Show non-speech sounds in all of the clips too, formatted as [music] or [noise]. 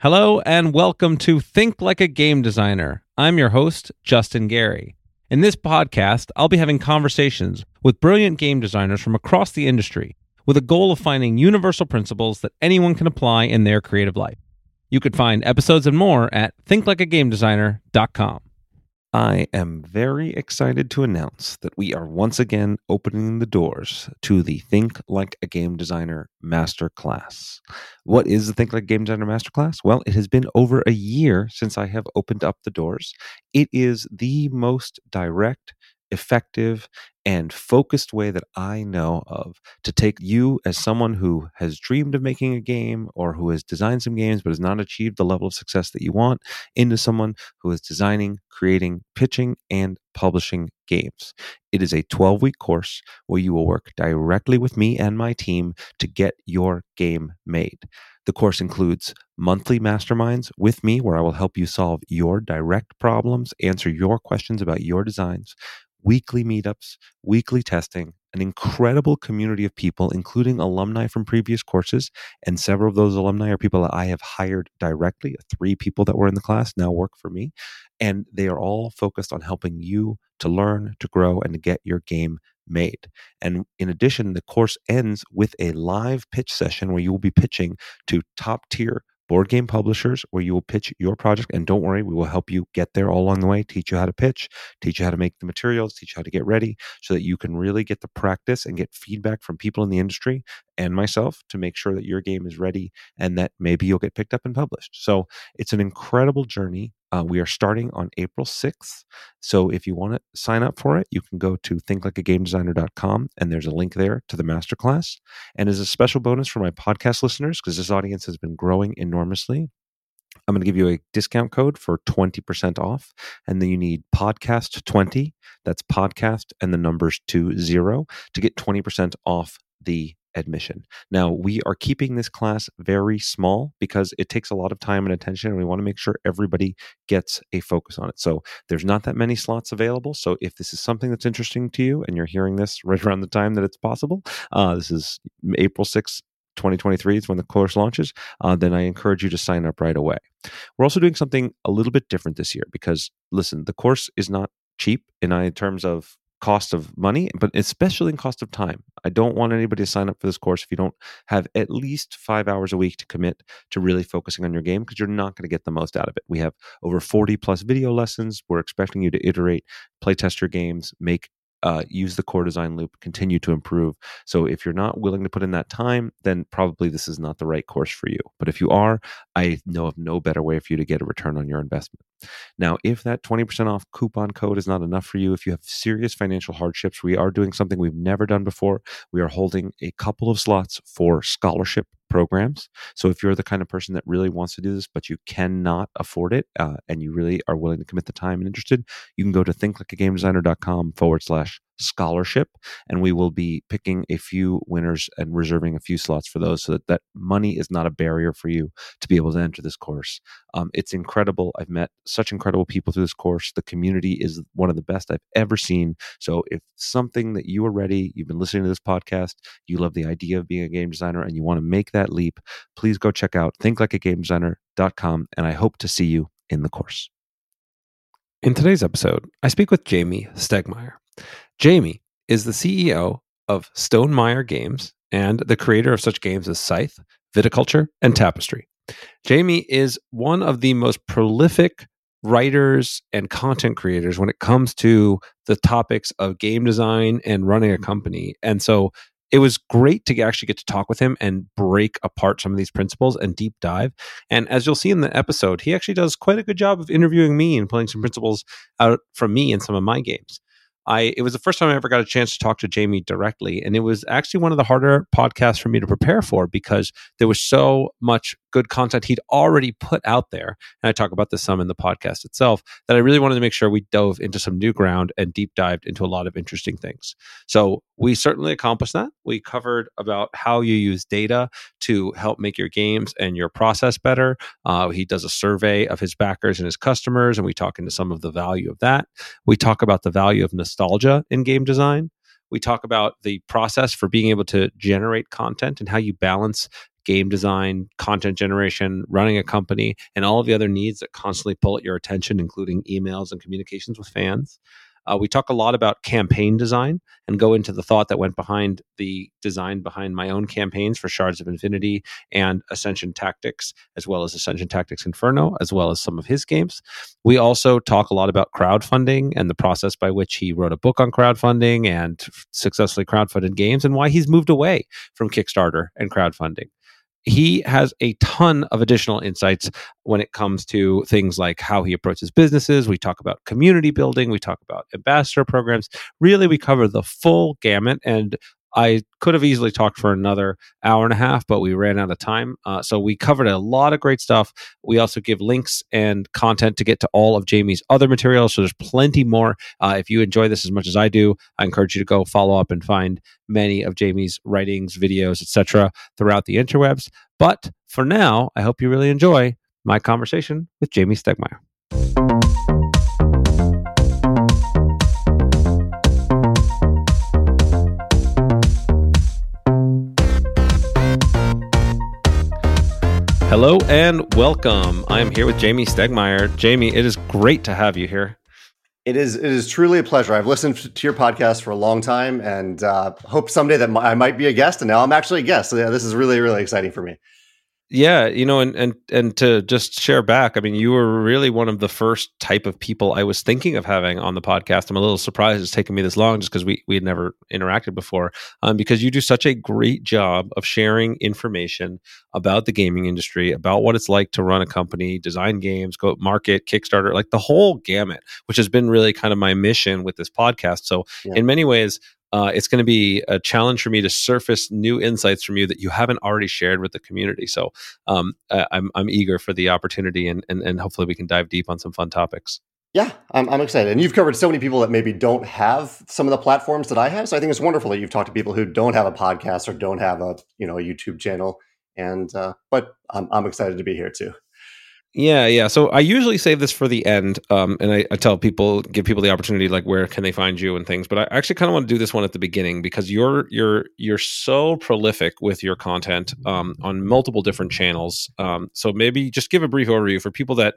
Hello and welcome to Think Like a Game Designer. I'm your host, Justin Gary. In this podcast, I'll be having conversations with brilliant game designers from across the industry with a goal of finding universal principles that anyone can apply in their creative life. You could find episodes and more at thinklikeagamedesigner.com. I am very excited to announce that we are once again opening the doors to the Think Like a Game Designer Masterclass. What is the Think Like a Game Designer Masterclass? Well, it has been over a year since I have opened up the doors. It is the most direct, effective, and focused way that I know of to take you as someone who has dreamed of making a game or who has designed some games but has not achieved the level of success that you want into someone who is designing, creating, pitching, and publishing games. It is a 12 week course where you will work directly with me and my team to get your game made. The course includes monthly masterminds with me, where I will help you solve your direct problems, answer your questions about your designs weekly meetups, weekly testing, an incredible community of people, including alumni from previous courses. And several of those alumni are people that I have hired directly. Three people that were in the class now work for me. And they are all focused on helping you to learn, to grow, and to get your game made. And in addition, the course ends with a live pitch session where you will be pitching to top tier board game publishers where you will pitch your project. And don't worry, we will help you get there all along the way, teach you how to pitch, teach you how to make the materials, teach you how to get ready so that you can really get the practice and get feedback from people in the industry and myself to make sure that your game is ready and that maybe you'll get picked up and published. So it's an incredible journey. Uh, we are starting on April 6th. So if you want to sign up for it, you can go to thinklikeagamedesigner.com and there's a link there to the masterclass. And as a special bonus for my podcast listeners, because this audience has been growing enormously, I'm going to give you a discount code for 20% off. And then you need podcast 20. That's podcast and the numbers to zero to get 20% off the admission. Now, we are keeping this class very small because it takes a lot of time and attention, and we want to make sure everybody gets a focus on it. So, there's not that many slots available. So, if this is something that's interesting to you and you're hearing this right [laughs] around the time that it's possible, uh, this is April 6th. 2023 is when the course launches, uh, then I encourage you to sign up right away. We're also doing something a little bit different this year because, listen, the course is not cheap in, in terms of cost of money, but especially in cost of time. I don't want anybody to sign up for this course if you don't have at least five hours a week to commit to really focusing on your game because you're not going to get the most out of it. We have over 40 plus video lessons. We're expecting you to iterate, play test your games, make uh, use the core design loop, continue to improve. So if you're not willing to put in that time, then probably this is not the right course for you. But if you are, I know of no better way for you to get a return on your investment. Now, if that 20% off coupon code is not enough for you, if you have serious financial hardships, we are doing something we've never done before. We are holding a couple of slots for scholarship programs. So if you're the kind of person that really wants to do this, but you cannot afford it, uh, and you really are willing to commit the time and interested, you can go to thinklikeagamedesigner.com forward slash scholarship and we will be picking a few winners and reserving a few slots for those so that that money is not a barrier for you to be able to enter this course. Um, it's incredible. I've met such incredible people through this course. The community is one of the best i've ever seen. So if something that you are ready you've been listening to this podcast you love the idea of being a game designer and you want to make that leap please go check out thinklikeagamedesigner.com and i hope to see you in the course. In today's episode i speak with jamey stegmaier Jamey is the CEO of Stonemaier Games and the creator of such games as Scythe, Viticulture, and Tapestry. Jamey is one of the most prolific writers and content creators when it comes to the topics of game design and running a company. And so it was great to actually get to talk with him and break apart some of these principles and deep dive. And as you'll see in the episode, he actually does quite a good job of interviewing me and pulling some principles out from me in some of my games. I it was the first time I ever got a chance to talk to Jamey directly, and it was actually one of the harder podcasts for me to prepare for because there was so much good content he'd already put out there. And I talk about this some in the podcast itself that I really wanted to make sure we dove into some new ground and deep dived into a lot of interesting things. So we certainly accomplished that. We covered about how you use data to help make your games and your process better. Uh, he does a survey of his backers and his customers, and we talk into some of the value of that. We talk about the value of nostalgia in game design. We talk about the process for being able to generate content and how you balance game design, content generation, running a company, and all of the other needs that constantly pull at your attention, including emails and communications with fans. Uh, we talk a lot about campaign design and go into the thought that went behind the design behind my own campaigns for Shards of Infinity and Ascension Tactics, as well as Ascension Tactics Inferno, as well as some of his games. We also talk a lot about crowdfunding and the process by which he wrote a book on crowdfunding and successfully crowdfunded games and why he's moved away from Kickstarter and crowdfunding he has a ton of additional insights when it comes to things like how he approaches businesses. We talk about community building, we talk about ambassador programs. Really, we cover the full gamut. And I could have easily talked for another hour and a half, but we ran out of time. Uh, so we covered a lot of great stuff. We also give links and content to get to all of Jamey's other materials. So there's plenty more. Uh, if you enjoy this as much as I do, I encourage you to go follow up and find many of Jamey's writings, videos, etc., throughout the interwebs. But for now, I hope you really enjoy my conversation with Jamey Stegmaier. Hello and welcome. I am here with Jamey Stegmaier. Jamey, it is great to have you here. It is. It is truly a pleasure. I've listened to your podcast for a long time, and uh, hope someday that I might be a guest. And now I'm actually a guest. So yeah, this is really, really exciting for me. Yeah, you know, and and and to just share back, I mean, you were really one of the first type of people I was thinking of having on the podcast. I'm a little surprised it's taken me this long, just because we we had never interacted before. Um, because you do such a great job of sharing information about the gaming industry, about what it's like to run a company, design games, go market, Kickstarter, like the whole gamut, which has been really kind of my mission with this podcast. So, yeah. in many ways, uh, it's going to be a challenge for me to surface new insights from you that you haven't already shared with the community. So um, I'm, I'm eager for the opportunity and, and, and hopefully we can dive deep on some fun topics. Yeah, I'm, I'm excited. And you've covered so many people that maybe don't have some of the platforms that I have. So I think it's wonderful that you've talked to people who don't have a podcast or don't have a, you know, a YouTube channel. And, uh, but I'm, I'm excited to be here too. Yeah, yeah. So I usually save this for the end, um, and I, I, tell people, give people the opportunity, like where can they find you and things. But I actually kind of want to do this one at the beginning because you're you're you're so prolific with your content um, on multiple different channels. Um, so maybe just give a brief overview for people that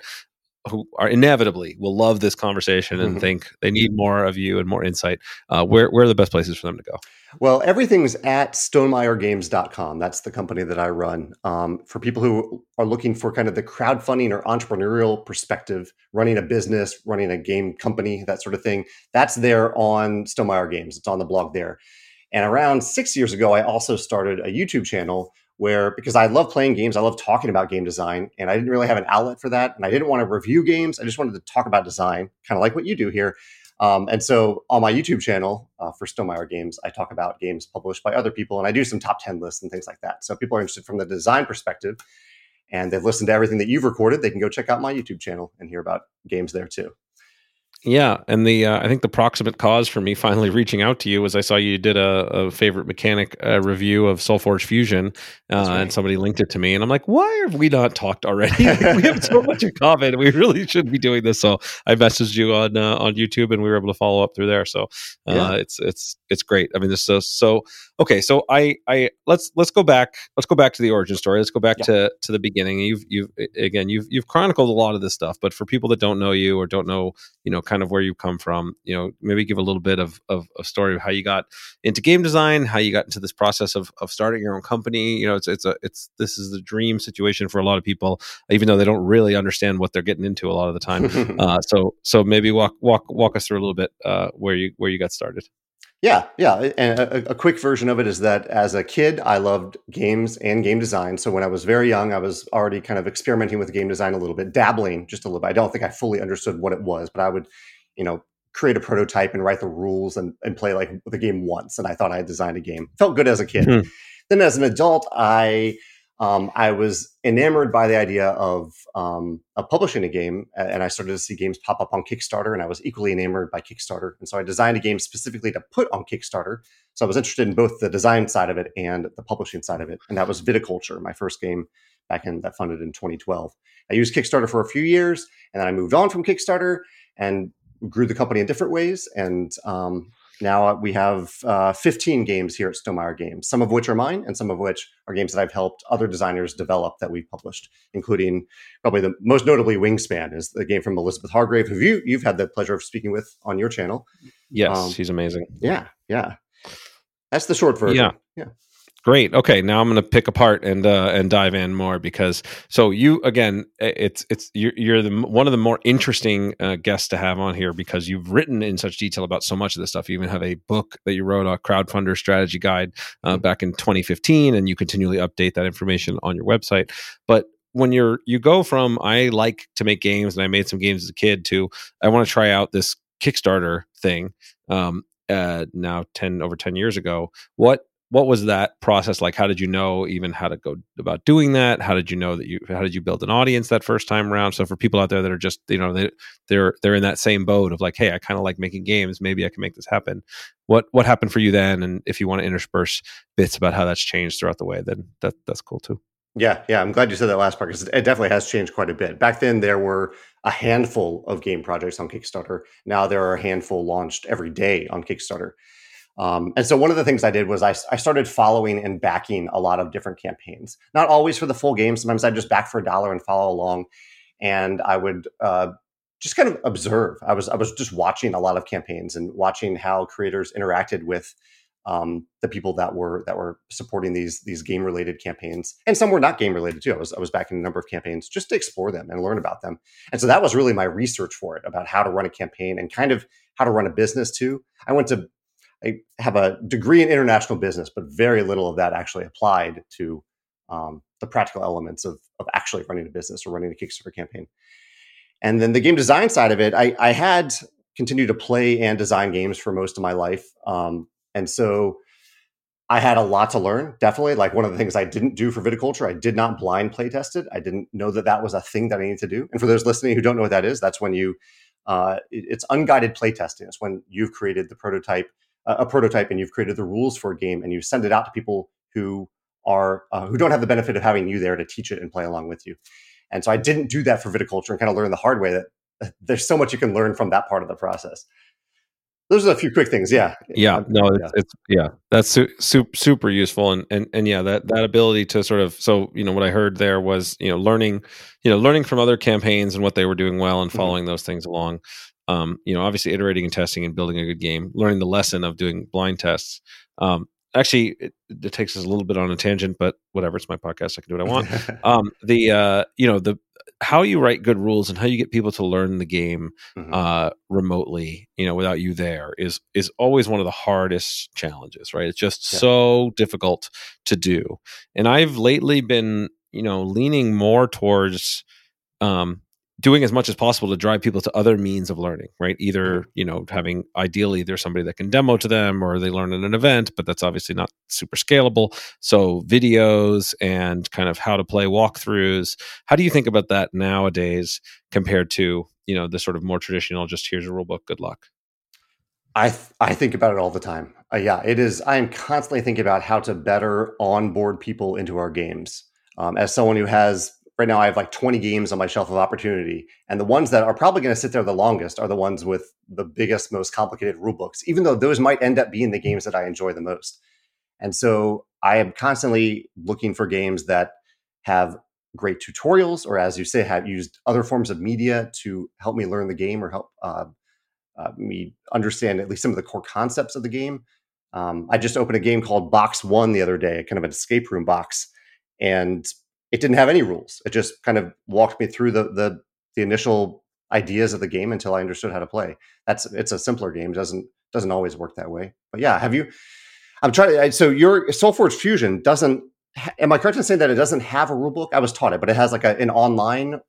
who are inevitably will love this conversation and mm-hmm. think they need more of you and more insight, uh, where, where are the best places for them to go? Well, everything's at stonemaiergames.com. That's the company that I run. Um, for people who are looking for kind of the crowdfunding or entrepreneurial perspective, running a business, running a game company, that sort of thing, that's there on Stonemaier Games. It's on the blog there. And around six years ago, I also started a YouTube channel where because I love playing games, I love talking about game design, and I didn't really have an outlet for that, and I didn't want to review games. I just wanted to talk about design, kind of like what you do here. Um, and so on my YouTube channel uh, for Stonemaier Games, I talk about games published by other people, and I do some top ten lists and things like that. So people are interested from the design perspective, and they've listened to everything that you've recorded. They can go check out my YouTube channel and hear about games there too. Yeah, and the uh, I think the proximate cause for me finally [laughs] reaching out to you was I saw you did a, a favorite mechanic uh, review of SolForge Fusion, uh, right. and somebody linked it to me, and I'm like, why have we not talked already? [laughs] we have so much in common. We really should be doing this. So I messaged you on uh, on YouTube, and we were able to follow up through there. So uh, yeah. it's it's it's great. I mean, this is so okay. So I I let's let's go back. Let's go back to the origin story. Let's go back yeah. to to the beginning. You've you've again you've you've chronicled a lot of this stuff, but for people that don't know you or don't know you know kind of where you come from you know maybe give a little bit of, of a story of how you got into game design how you got into this process of, of starting your own company. You know it's it's a it's this is the dream situation for a lot of people even though they don't really understand what they're getting into a lot of the time. [laughs] Uh, so so maybe walk walk walk us through a little bit uh, where you where you got started yeah, yeah. And a, a, quick version of it is that as a kid, I loved games and game design. So when I was very young, I was already kind of experimenting with game design a little bit, dabbling just a little bit. I don't think I fully understood what it was, but I would, you know, create a prototype and write the rules and, and play like the game once. And I thought I had designed a game. Felt good as a kid. Hmm. Then as an adult, I um, I was enamored by the idea of, um, of publishing a game, and I started to see games pop up on Kickstarter, and I was equally enamored by Kickstarter. And so I designed a game specifically to put on Kickstarter. So I was interested in both the design side of it and the publishing side of it, and that was Viticulture, my first game back in that funded in 2012. I used Kickstarter for a few years, and then I moved on from Kickstarter and grew the company in different ways. And um, now we have uh, 15 games here at Stonemaier Games, some of which are mine and some of which are games that I've helped other designers develop that we've published, including probably the most notably Wingspan is the game from Elizabeth Hargrave, who you, you've had the pleasure of speaking with on your channel. Yes, um, she's amazing. Yeah, yeah. That's the short version. Yeah. Yeah. Great. Okay, now I'm going to pick apart and uh, and dive in more because so you again, it's it's you're, you're the one of the more interesting uh, guests to have on here because you've written in such detail about so much of this stuff. You even have a book that you wrote, a crowdfunder strategy guide, uh, mm-hmm. back in 2015, and you continually update that information on your website. But when you're you go from I like to make games and I made some games as a kid to I want to try out this Kickstarter thing. Um, uh, now 10 over 10 years ago what what was that process like? How did you know even how to go about doing that? How did you know that you how did you build an audience that first time around? So for people out there that are just you know they, they're they're in that same boat of like hey i kind of like making games. Maybe i can make this happen. What what happened for you then? And if you want to intersperse bits about how that's changed throughout the way then that that's cool too. Yeah yeah i'm glad you said that last part because it definitely has changed quite a bit. Back then there were a handful of game projects on kickstarter. Now there are a handful launched every day on kickstarter um, and so one of the things I did was I, I, started following and backing a lot of different campaigns. Not always for the full game. Sometimes I'd just back for a dollar and follow along. And I would uh, just kind of observe. I was I was just watching a lot of campaigns and watching how creators interacted with um, the people that were that were supporting these these game related campaigns. And some were not game related too. I was I was backing a number of campaigns just to explore them and learn about them. And so that was really my research for it about how to run a campaign and kind of how to run a business too. I went to I have a degree in international business, but very little of that actually applied to um, the practical elements of, of actually running a business or running a Kickstarter campaign. And then the game design side of it, I, I had continued to play and design games for most of my life. Um, and so I had a lot to learn, definitely. Like one of the things I didn't do for viticulture, I did not blind play test it. I didn't know that that was a thing that I needed to do. And for those listening who don't know what that is, that's when you, uh, it, it's unguided play testing. It's when you've created the prototype a prototype and you've created the rules for a game and you send it out to people who are uh, who don't have the benefit of having you there to teach it and play along with you. And so I didn't do that for viticulture and kind of learn the hard way that uh, there's so much you can learn from that part of the process. Those are a few quick things. Yeah. Yeah. No, it's, yeah. it's yeah, that's su- super, super useful. And, and, and yeah, that, that ability to sort of, so, you know, what I heard there was, you know, learning, you know, learning from other campaigns and what they were doing well and mm-hmm. following mm-hmm. those things along um, you know, obviously iterating and testing and building a good game, learning the lesson of doing blind tests. Um, actually, it, it, takes us a little bit on a tangent, but whatever, it's my podcast. I can do what I want. [laughs] um, the, uh, you know, the, how you write good rules and how you get people to learn the game mm-hmm. uh, remotely, you know, without you there is is always one of the hardest challenges, right? It's just yeah. so difficult to do. And I've lately been, you know, leaning more towards um, doing as much as possible to drive people to other means of learning right either you know having ideally there's somebody that can demo to them or they learn in an event but that's obviously not super scalable so videos and kind of how to play walkthroughs how do you think about that nowadays compared to you know the sort of more traditional just here's a rule book good luck I th- I think about it all the time. Uh, yeah, it is. I am constantly thinking about how to better onboard people into our games. Um, as someone who has right now I have like 20 games on my shelf of opportunity. And the ones that are probably going to sit there the longest are the ones with the biggest, most complicated rule books, even though those might end up being the games that I enjoy the most. And so I am constantly looking for games that have great tutorials, or as you say, have used other forms of media to help me learn the game or help uh, uh, me understand at least some of the core concepts of the game. Um, I just opened a game called Box One the other day, kind of an escape room box. And it didn't have any rules. It just kind of walked me through the the, the initial ideas of the game until I understood how to play. That's it's a simpler game. doesn't doesn't always work that way. But yeah, have you? I'm trying to. So your SolForge Fusion doesn't. Am I correct in saying that it doesn't have a rule book? I was taught it, but it has like a, an online.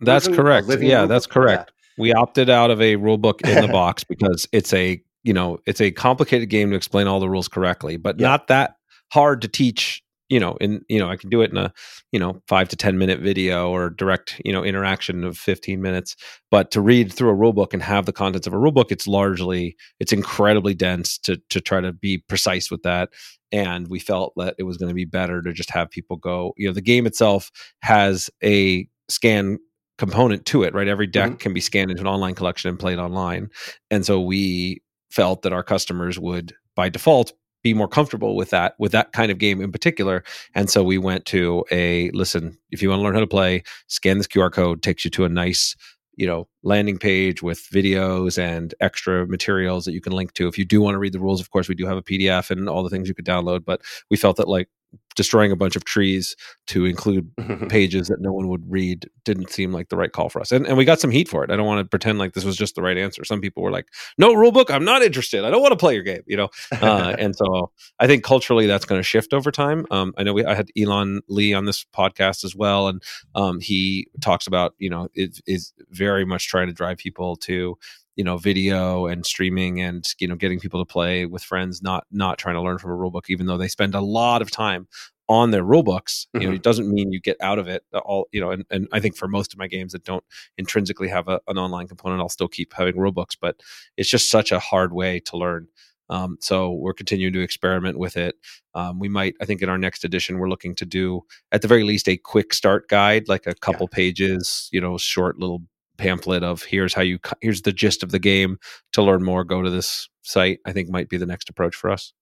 That's version, correct. Yeah, that's correct. Yeah. We opted out of a rule book in the [laughs] box because it's a you know it's a complicated game to explain all the rules correctly, but yeah. not that hard to teach you know in you know i can do it in a you know five to ten minute video or direct you know interaction of 15 minutes but to read through a rule book and have the contents of a rule book it's largely it's incredibly dense to to try to be precise with that and we felt that it was going to be better to just have people go you know the game itself has a scan component to it right every deck mm-hmm. can be scanned into an online collection and played online and so we felt that our customers would by default be more comfortable with that with that kind of game in particular. And so we went to a listen if you want to learn how to play scan this qr code takes you to a nice you know landing page with videos and extra materials that you can link to. If you do want to read the rules of course we do have a pdf and all the things you could download but we felt that like destroying a bunch of trees to include [laughs] pages that no one would read didn't seem like the right call for us. And, and we got some heat for it. I don't want to pretend like this was just the right answer. Some people were like, no rule book, I'm not interested. I don't want to play your game, you know? Uh, and so I think culturally that's going to shift over time. Um, I know we, I had Elan Lee on this podcast as well. And um, he talks about, you know, is, is very much trying to drive people to you know video and streaming and you know getting people to play with friends not not trying to learn from a rule book even though they spend a lot of time on their rule books you mm-hmm. know it doesn't mean you get out of it all you know and, and i think for most of my games that don't intrinsically have a, an online component i'll still keep having rule books but it's just such a hard way to learn um, so we're continuing to experiment with it. Um, we might, I think, in our next edition, we're looking to do at the very least a quick start guide, like a couple yeah. pages, you know, short little pamphlet of here's how you here's the gist of the game to learn more go to this site i think might be the next approach for us.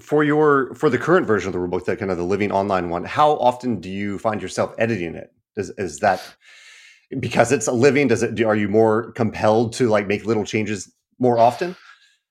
For your for the current version of the rulebook that kind of the living online one how often do you find yourself editing it? Is, is that because it's a living does it are you more compelled to like make little changes more often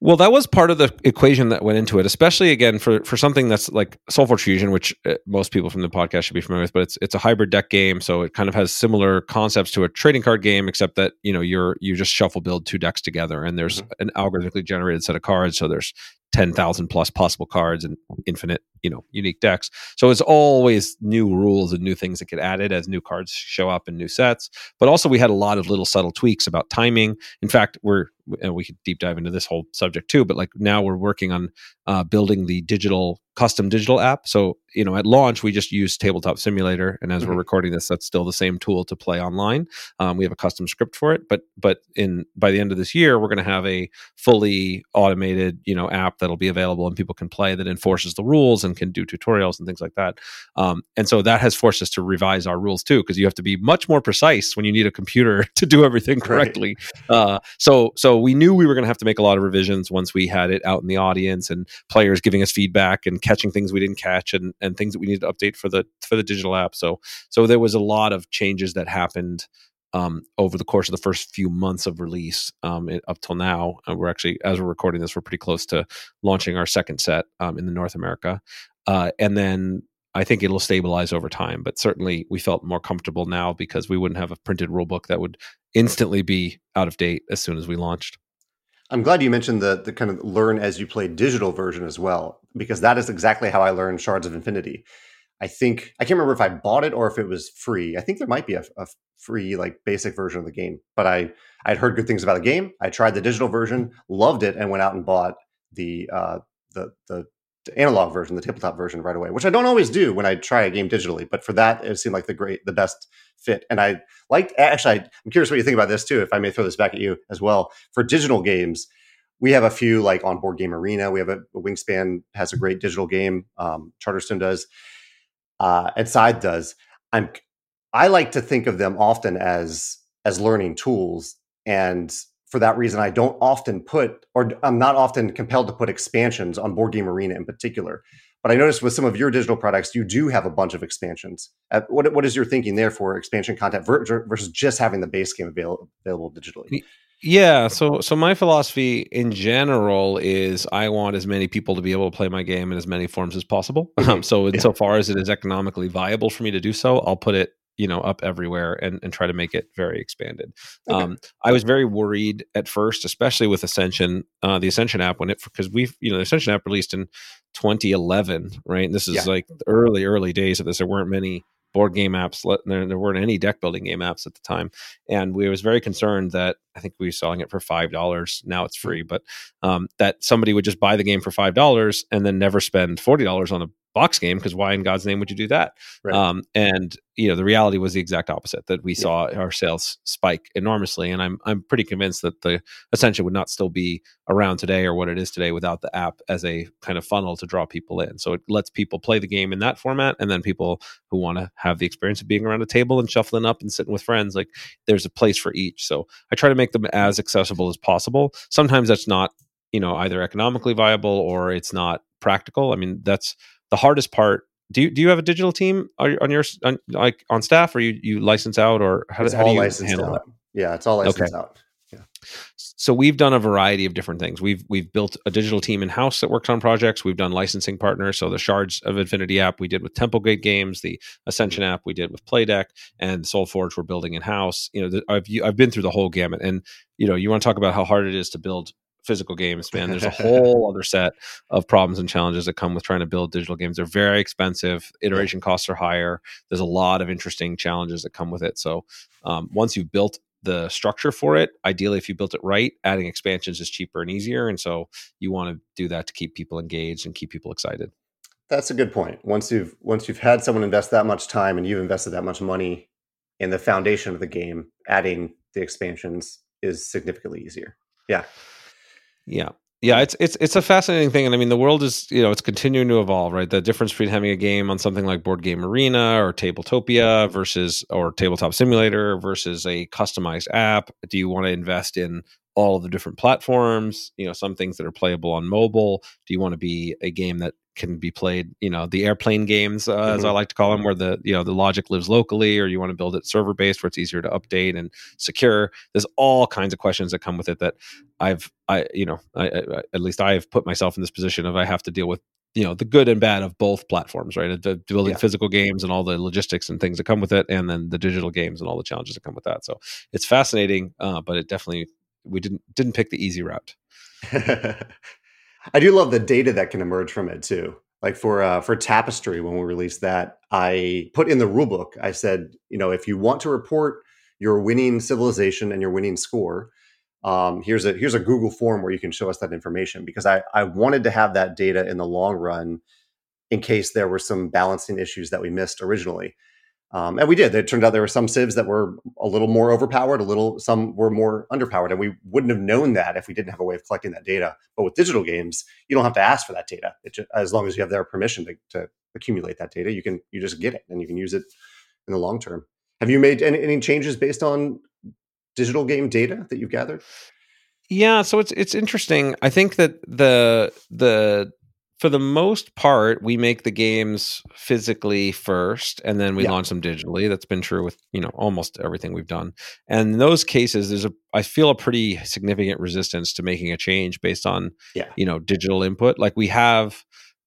well, that was part of the equation that went into it, especially again for for something that's like SolForge Fusion, which uh, most people from the podcast should be familiar with. But it's it's a hybrid deck game, so it kind of has similar concepts to a trading card game, except that you know you're you just shuffle build two decks together, and there's mm-hmm. an algorithmically generated set of cards. So there's 10,000 plus possible cards and infinite, you know, unique decks. So it's always new rules and new things that get added as new cards show up in new sets. But also we had a lot of little subtle tweaks about timing. In fact, we're and we could deep dive into this whole subject too, but like now we're working on uh, building the digital custom digital app. So, you know, at launch, we just use Tabletop Simulator. And as mm-hmm. we're recording this, that's still the same tool to play online. Um, we have a custom script for it. But, but in by the end of this year, we're going to have a fully automated, you know, app that'll be available and people can play that enforces the rules and can do tutorials and things like that. Um, and so that has forced us to revise our rules too, because you have to be much more precise when you need a computer [laughs] to do everything correctly. Right. Uh, so, so we knew we were going to have to make a lot of revisions once we had it out in the audience and players giving us feedback and catching things we didn't catch and and things that we needed to update for the for the digital app. So so there was a lot of changes that happened um, over the course of the first few months of release um, it, up till now. Uh, we're actually, as we're recording this, we're pretty close to launching our second set um, in the North America, uh, and then I think it'll stabilize over time. But certainly, we felt more comfortable now because we wouldn't have a printed rule book that would instantly be out of date as soon as we launched. I'm glad you mentioned the the kind of learn as you play digital version as well, because that is exactly how I learned Shards of Infinity. I think I can't remember if I bought it or if it was free. I think there might be a, a free like basic version of the game, but I I'd heard good things about the game. I tried the digital version, loved it, and went out and bought the uh, the the analog version, the tabletop version right away, which I don't always do when I try a game digitally. But for that, it seemed like the great, the best fit. And I liked, actually, I'm curious what you think about this too, if I may throw this back at you as well. For digital games, we have a few like on board game arena. We have a, a Wingspan has a great digital game. Um, Charterstone does, uh, and Scythe does. I'm, I like to think of them often as as learning tools and for that reason, I don't often put, or I'm not often compelled to put expansions on Board Game Arena in particular. But I noticed with some of your digital products, you do have a bunch of expansions. Uh, what, what is your thinking there for expansion content versus just having the base game available, available digitally? Yeah, so so my philosophy in general is I want as many people to be able to play my game in as many forms as possible. Um, [laughs] so insofar yeah. as it is economically viable for me to do so, I'll put it you know up everywhere and, and try to make it very expanded. Okay. um, i was very worried at first especially with ascension uh, the ascension app when it because we've you know the ascension app released in 2011 right? And this is yeah. like early early days of this. There weren't many board game apps there, there weren't any deck building game apps at the time. And we was very concerned that i think we were selling it for five dollars. Now it's free. But um, that somebody would just buy the game for five dollars and then never spend forty dollars on a box game because why in God's name would you do that? Right. Um, and you know, the reality was the exact opposite that we Yeah. saw our sales spike enormously. And I'm I'm pretty convinced that the Ascension would not still be around today or what it is today without the app as a kind of funnel to draw people in. So it lets people play the game in that format, and then people who want to have the experience of being around a table and shuffling up and sitting with friends, like there's a place for each. So I try to make them as accessible as possible. Sometimes that's not you know either economically viable or it's not practical. I mean that's the hardest part do you do you have a digital team on on your on, like on staff or you you license out or how, how do you handle that? Out. Yeah, it's all licensed out. so we've done a variety of different things. We've we've built a digital team in house that works on projects. We've done licensing partners. So the shards of infinity app we did with templegate games the ascension app we did with playdek and solforge we're building in house you know the, i've i've been through the whole gamut and you know you want to talk about how hard it is to build physical games man. There's a [laughs] whole other set of problems and challenges that come with trying to build digital games. They're very expensive iteration costs are higher. There's a lot of interesting challenges that come with it. So um, once you've built the structure for it ideally if you built it right adding expansions is cheaper and easier. And so you want to do that to keep people engaged and keep people excited. That's a good point. Once you've once you've had someone invest that much time and you've invested that much money in the foundation of the game, adding the expansions is significantly easier. Yeah. Yeah. Yeah it's it's it's a fascinating thing and i mean the world is you know it's continuing to evolve right? The difference between having a game on something like board game arena or tabletopia versus or tabletop simulator versus a customized app do you want to invest in all of the different platforms? You know some things that are playable on mobile do you want to be a game that can be played you know the airplane games uh, as i Mhm. like to call them where the you know the logic lives locally or you want to build it server based where it's easier to update and secure there's all kinds of questions that come with it that i've i you know I, I at least i've put myself in this position of i have to deal with you know the good and bad of both platforms right the building Yeah. physical games and all the logistics and things that come with it and then the digital games and all the challenges that come with that so it's fascinating uh, but it definitely we didn't didn't pick the easy route [laughs] I do love the data that can emerge from it too. Like for uh, for Tapestry, when we released that, I put in the rulebook. I said, you know, if you want to report your winning civilization and your winning score, um, here's a here's a Google form where you can show us that information because I I wanted to have that data in the long run in case there were some balancing issues that we missed originally. Um, and we did. It turned out there were some civs that were a little more overpowered, a little some were more underpowered, and we wouldn't have known that if we didn't have a way of collecting that data. But with digital games, you don't have to ask for that data. It ju- as long as you have their permission to, to accumulate that data, you can you just get it and you can use it in the long term. Have you made any, any changes based on digital game data that you've gathered? Yeah, so it's it's interesting. I think that the the for the most part, we make the games physically first, and then we Yeah. launch them digitally. That's been true with you know almost everything we've done. And in those cases, there's a I feel a pretty significant resistance to making a change based on Yeah. you know digital input. Like we have,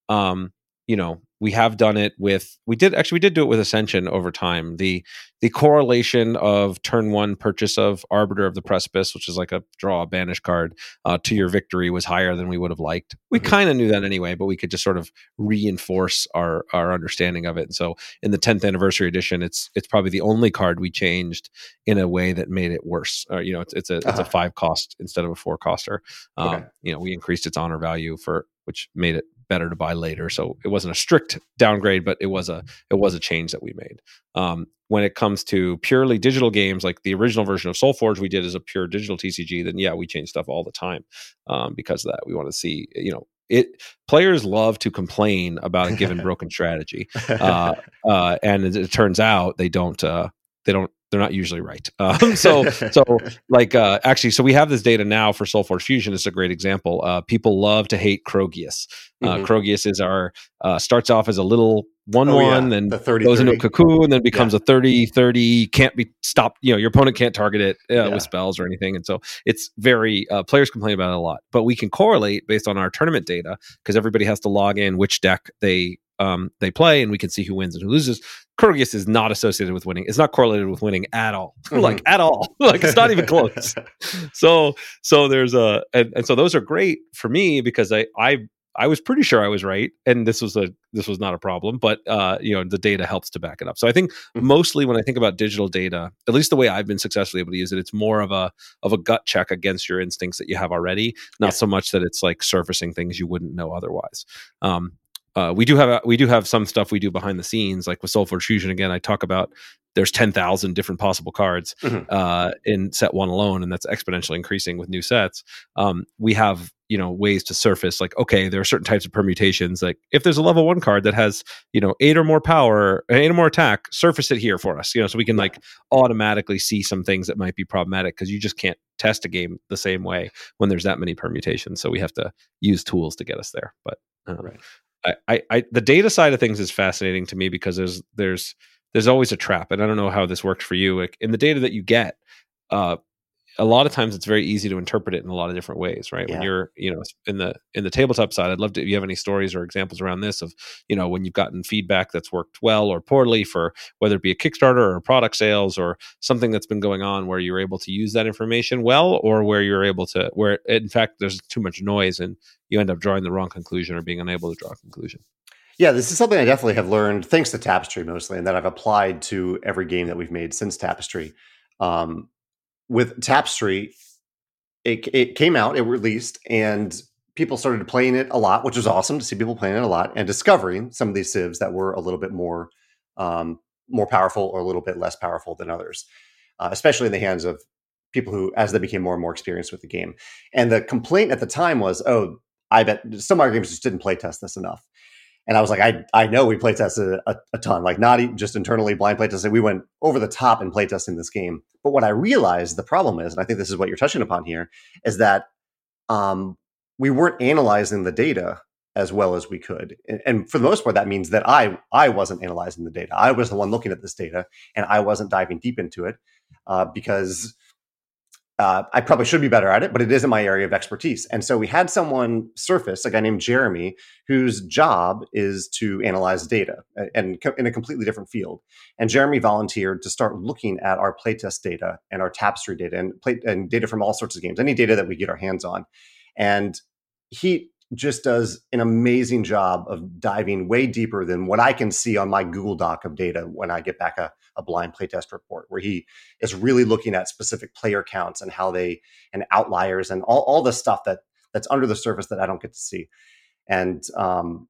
um, you know, we have done it with we did actually we did do it with Ascension over time. The the correlation of turn one purchase of Arbiter of the Precipice, which is like a draw a banish card, uh, to your victory was higher than we would have liked. We Mhm. kind of knew that anyway, but we could just sort of reinforce our our understanding of it. And so in the 10th anniversary edition, it's it's probably the only card we changed in a way that made it worse. Uh, you know, it's it's a it's Uh-huh. a five cost instead of a four coster. Um, Okay. You know, we increased its honor value for which made it better to buy later. So it wasn't a strict downgrade, but it was a it was a change that we made. Um, when it comes to purely digital games, like the original version of SolForge, we did as a pure digital TCG. Then yeah, we change stuff all the time um, because of that. We want to see you know it. Players love to complain about a given [laughs] broken strategy, [laughs] uh, uh, and it, it turns out they don't. Uh, they don't. They're not usually right. [laughs] Um, so so like uh, actually so we have this data now for solforge fusion it's a great example uh, people love to hate krogius uh, Mhm. krogius is our uh, starts off as a little one Oh, one yeah. then the 30 goes into a cocoon, and then becomes a 30 30 can't be stopped you know your opponent can't target it uh, Yeah. with spells or anything and so it's very uh, players complain about it a lot but we can correlate based on our tournament data because everybody has to log in which deck they um, they play and we can see who wins and who loses Kurgius is not associated with winning. It's not correlated with winning at all. [laughs] like at all. [laughs] like it's not even close. [laughs] so so there's a and, and so those are great for me because I I I was pretty sure I was right and this was a this was not a problem but uh you know the data helps to back it up. So I think Mhm. mostly when I think about digital data at least the way I've been successfully able to use it it's more of a of a gut check against your instincts that you have already not Yeah. so much that it's like surfacing things you wouldn't know otherwise. Um uh, we do have we do have some stuff we do behind the scenes, like with SolForge Fusion. Again, I talk about there's ten thousand different possible cards mm-hmm. uh, in set one alone, and that's exponentially increasing with new sets. Um, we have you know ways to surface like okay, there are certain types of permutations. Like if there's a level one card that has you know eight or more power, eight or more attack, surface it here for us. You know, so we can like automatically see some things that might be problematic because you just can't test a game the same way when there's that many permutations. So we have to use tools to get us there. But um, right. I, I, the data side of things is fascinating to me because there's there's there's always a trap, and I don't know how this works for you. Like in the data that you get, uh, a lot of times it's very easy to interpret it in a lot of different ways, right? Yeah. When you're, you know, in the in the tabletop side, I'd love to if you have any stories or examples around this of, you know, when you've gotten feedback that's worked well or poorly for whether it be a Kickstarter or product sales or something that's been going on where you're able to use that information well, or where you're able to where in fact there's too much noise and you end up drawing the wrong conclusion or being unable to draw a conclusion. Yeah, this is something I definitely have learned thanks to Tapestry mostly, and that I've applied to every game that we've made since Tapestry. Um, with Tapestry, it, it came out, it released, and people started playing it a lot, which was awesome to see people playing it a lot and discovering some of these civs that were a little bit more um, more powerful or a little bit less powerful than others, uh, especially in the hands of people who, as they became more and more experienced with the game. And the complaint at the time was, "Oh, I bet some of our games just didn't play test this enough." And I was like, I, I know we play tested a, a ton, like not just internally blind play testing. We went over the top in play testing this game. But what I realized the problem is, and I think this is what you're touching upon here, is that um, we weren't analyzing the data as well as we could. And, and, for the most part, that means that I I wasn't analyzing the data. I was the one looking at this data, and I wasn't diving deep into it uh, because uh, I probably should be better at it, but it isn't my area of expertise. And so we had someone surface, a guy named Jeremy, whose job is to analyze data and in a completely different field. And Jeremy volunteered to start looking at our playtest data and our tapestry data and play and data from all sorts of games, any data that we get our hands on. And he just does an amazing job of diving way deeper than what I can see on my Google Doc of data when I get back a, a blind playtest report, where he is really looking at specific player counts and how they and outliers and all, all the stuff that that's under the surface that I don't get to see. And um,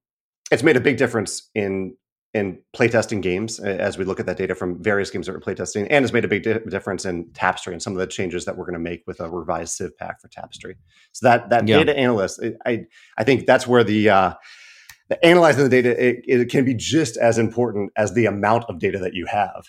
it's made a big difference in in playtesting games as we look at that data from various games that we're playtesting, and has made a big di- difference in Tapestry and some of the changes that we're going to make with a revised Civ pack for Tapestry. So that that yeah. data analyst, I I think that's where the uh, the analyzing the data it, it can be just as important as the amount of data that you have.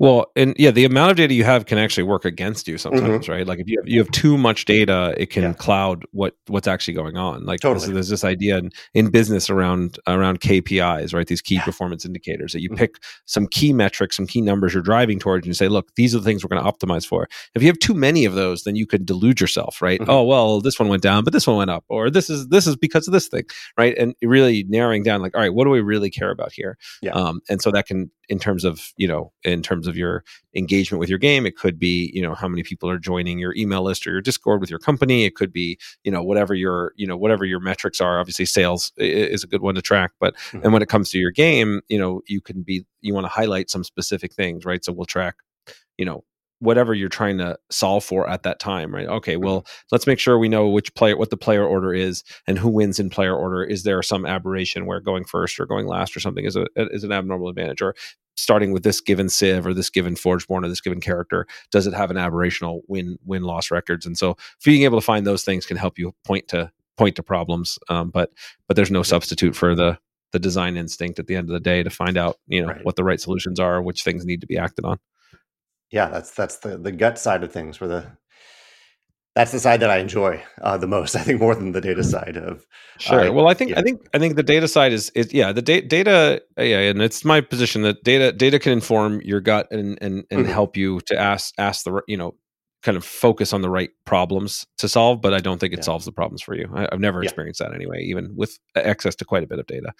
Well, and yeah, the amount of data you have can actually work against you sometimes, mm-hmm. right? Like if you have, you have too much data, it can yeah. cloud what what's actually going on. Like totally. there's, there's this idea in, in, business around around KPIs, right? These key yeah. performance indicators that you mm-hmm. pick some key metrics, some key numbers you're driving towards, and you say, look, these are the things we're going to optimize for. If you have too many of those, then you could delude yourself, right? Mm-hmm. Oh well, this one went down, but this one went up, or this is this is because of this thing, right? And really narrowing down, like, all right, what do we really care about here? Yeah. Um, and so that can in terms of you know in terms of your engagement with your game it could be you know how many people are joining your email list or your discord with your company it could be you know whatever your you know whatever your metrics are obviously sales is a good one to track but mm-hmm. and when it comes to your game you know you can be you want to highlight some specific things right so we'll track you know whatever you're trying to solve for at that time right okay mm-hmm. well let's make sure we know which player what the player order is and who wins in player order is there some aberration where going first or going last or something is a is an abnormal advantage or starting with this given civ or this given forgeborn or this given character does it have an aberrational win win loss records? And so being able to find those things can help you point to point to problems um, but but there's no substitute for the the design instinct at the end of the day to find out you know right. what the right solutions are which things need to be acted on. Yeah, that's that's the the gut side of things, where the that's the side that I enjoy uh, the most. [laughs] I think more than the data side of. Sure. Uh, well, I think yeah. I think I think the data side is is yeah the da- data uh, yeah, and it's my position that data data can inform your gut and and and mm-hmm. help you to ask ask the you know kind of focus on the right problems to solve, but I don't think it yeah. solves the problems for you. I, have never yeah. experienced that anyway, even with access to quite a bit of data.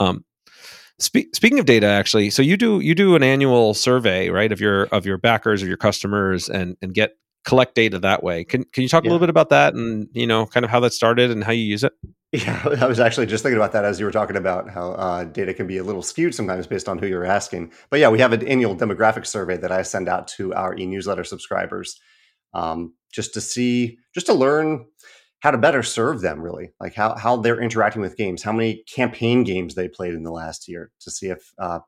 Um, Spe- speaking of data, actually, so you do you do an annual survey, right, of your of your backers or your customers, and and get collect data that way. Can can you talk yeah. a little bit about that, and you know, kind of how that started and how you use it? Yeah, [laughs] I was actually just thinking about that as you were talking about how uh, data can be a little skewed sometimes based on who you're asking. But yeah, we have an annual demographic survey that I send out to our e-newsletter subscribers, um, just to see, just to learn how to better serve them really like how, how they're interacting with games how many campaign games they played in the last year to see if uh,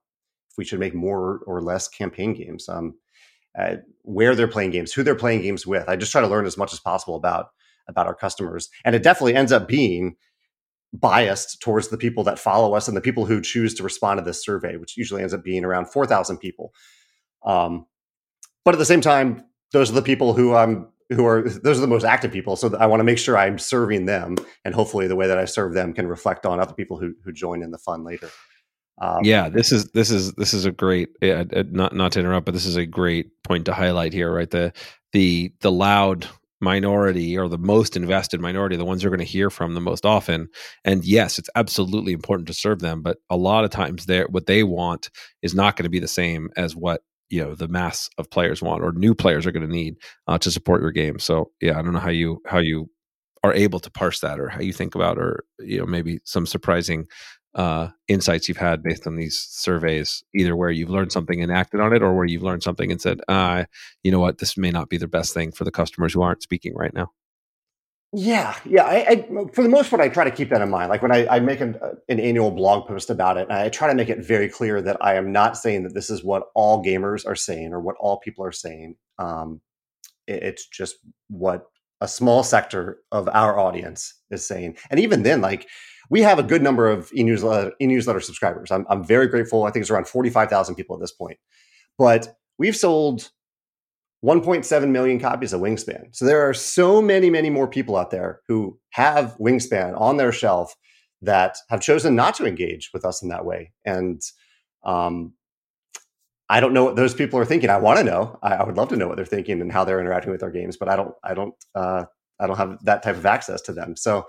if we should make more or less campaign games um, uh, where they're playing games who they're playing games with i just try to learn as much as possible about about our customers and it definitely ends up being biased towards the people that follow us and the people who choose to respond to this survey which usually ends up being around 4000 people um, but at the same time those are the people who i'm who are [laughs] those are the most active people. So I want to make sure I'm serving them, and hopefully the way that I serve them can reflect on other people who who join in the fun later. Um, yeah, this is this is this is a great uh, not not to interrupt, but this is a great point to highlight here, right? The the the loud minority or the most invested minority, the ones you're going to hear from the most often. And yes, it's absolutely important to serve them, but a lot of times they what they want is not going to be the same as what you know the mass of players want or new players are going to need uh, to support your game. So yeah, I don't know how you how you are able to parse that or how you think about or you know maybe some surprising uh, insights you've had based on these surveys, either where you've learned something and acted on it, or where you've learned something and said, uh, you know what, this may not be the best thing for the customers who aren't speaking right now. Yeah, yeah. I, I, for the most part, I try to keep that in mind. Like when I, I make an, uh, an, annual blog post about it, I try to make it very clear that I am not saying that this is what all gamers are saying or what all people are saying. Um, it, it's just what a small sector of our audience is saying. And even then, like we have a good number of e-newsletter, e-newsletter subscribers. I'm, I'm very grateful. I think it's around 45,000 people at this point. But we've sold 1.7 million copies of Wingspan. So there are so many, many more people out there who have Wingspan on their shelf that have chosen not to engage with us in that way. And um, I don't know what those people are thinking. I want to know. I, I, would love to know what they're thinking and how they're interacting with our games, but I don't. I don't. Uh, I don't have that type of access to them. So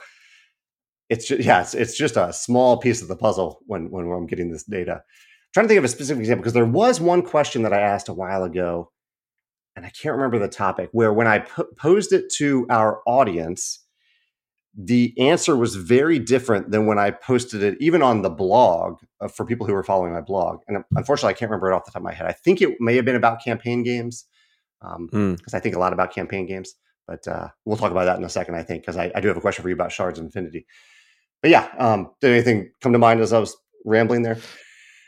it's just, yeah, it's, it's just a small piece of the puzzle when when I'm getting this data. I'm trying to think of a specific example because there was one question that I asked a while ago and I can't remember the topic, where when I po- posed it to our audience, the answer was very different than when I posted it, even on the blog uh, for people who were following my blog. And unfortunately, I can't remember it off the top of my head. I think it may have been about campaign games because um, mm. I think a lot about campaign games. But uh, we'll talk about that in a second, I think, because I, I, do have a question for you about Shards of Infinity. But yeah, um, did anything come to mind as I was rambling there?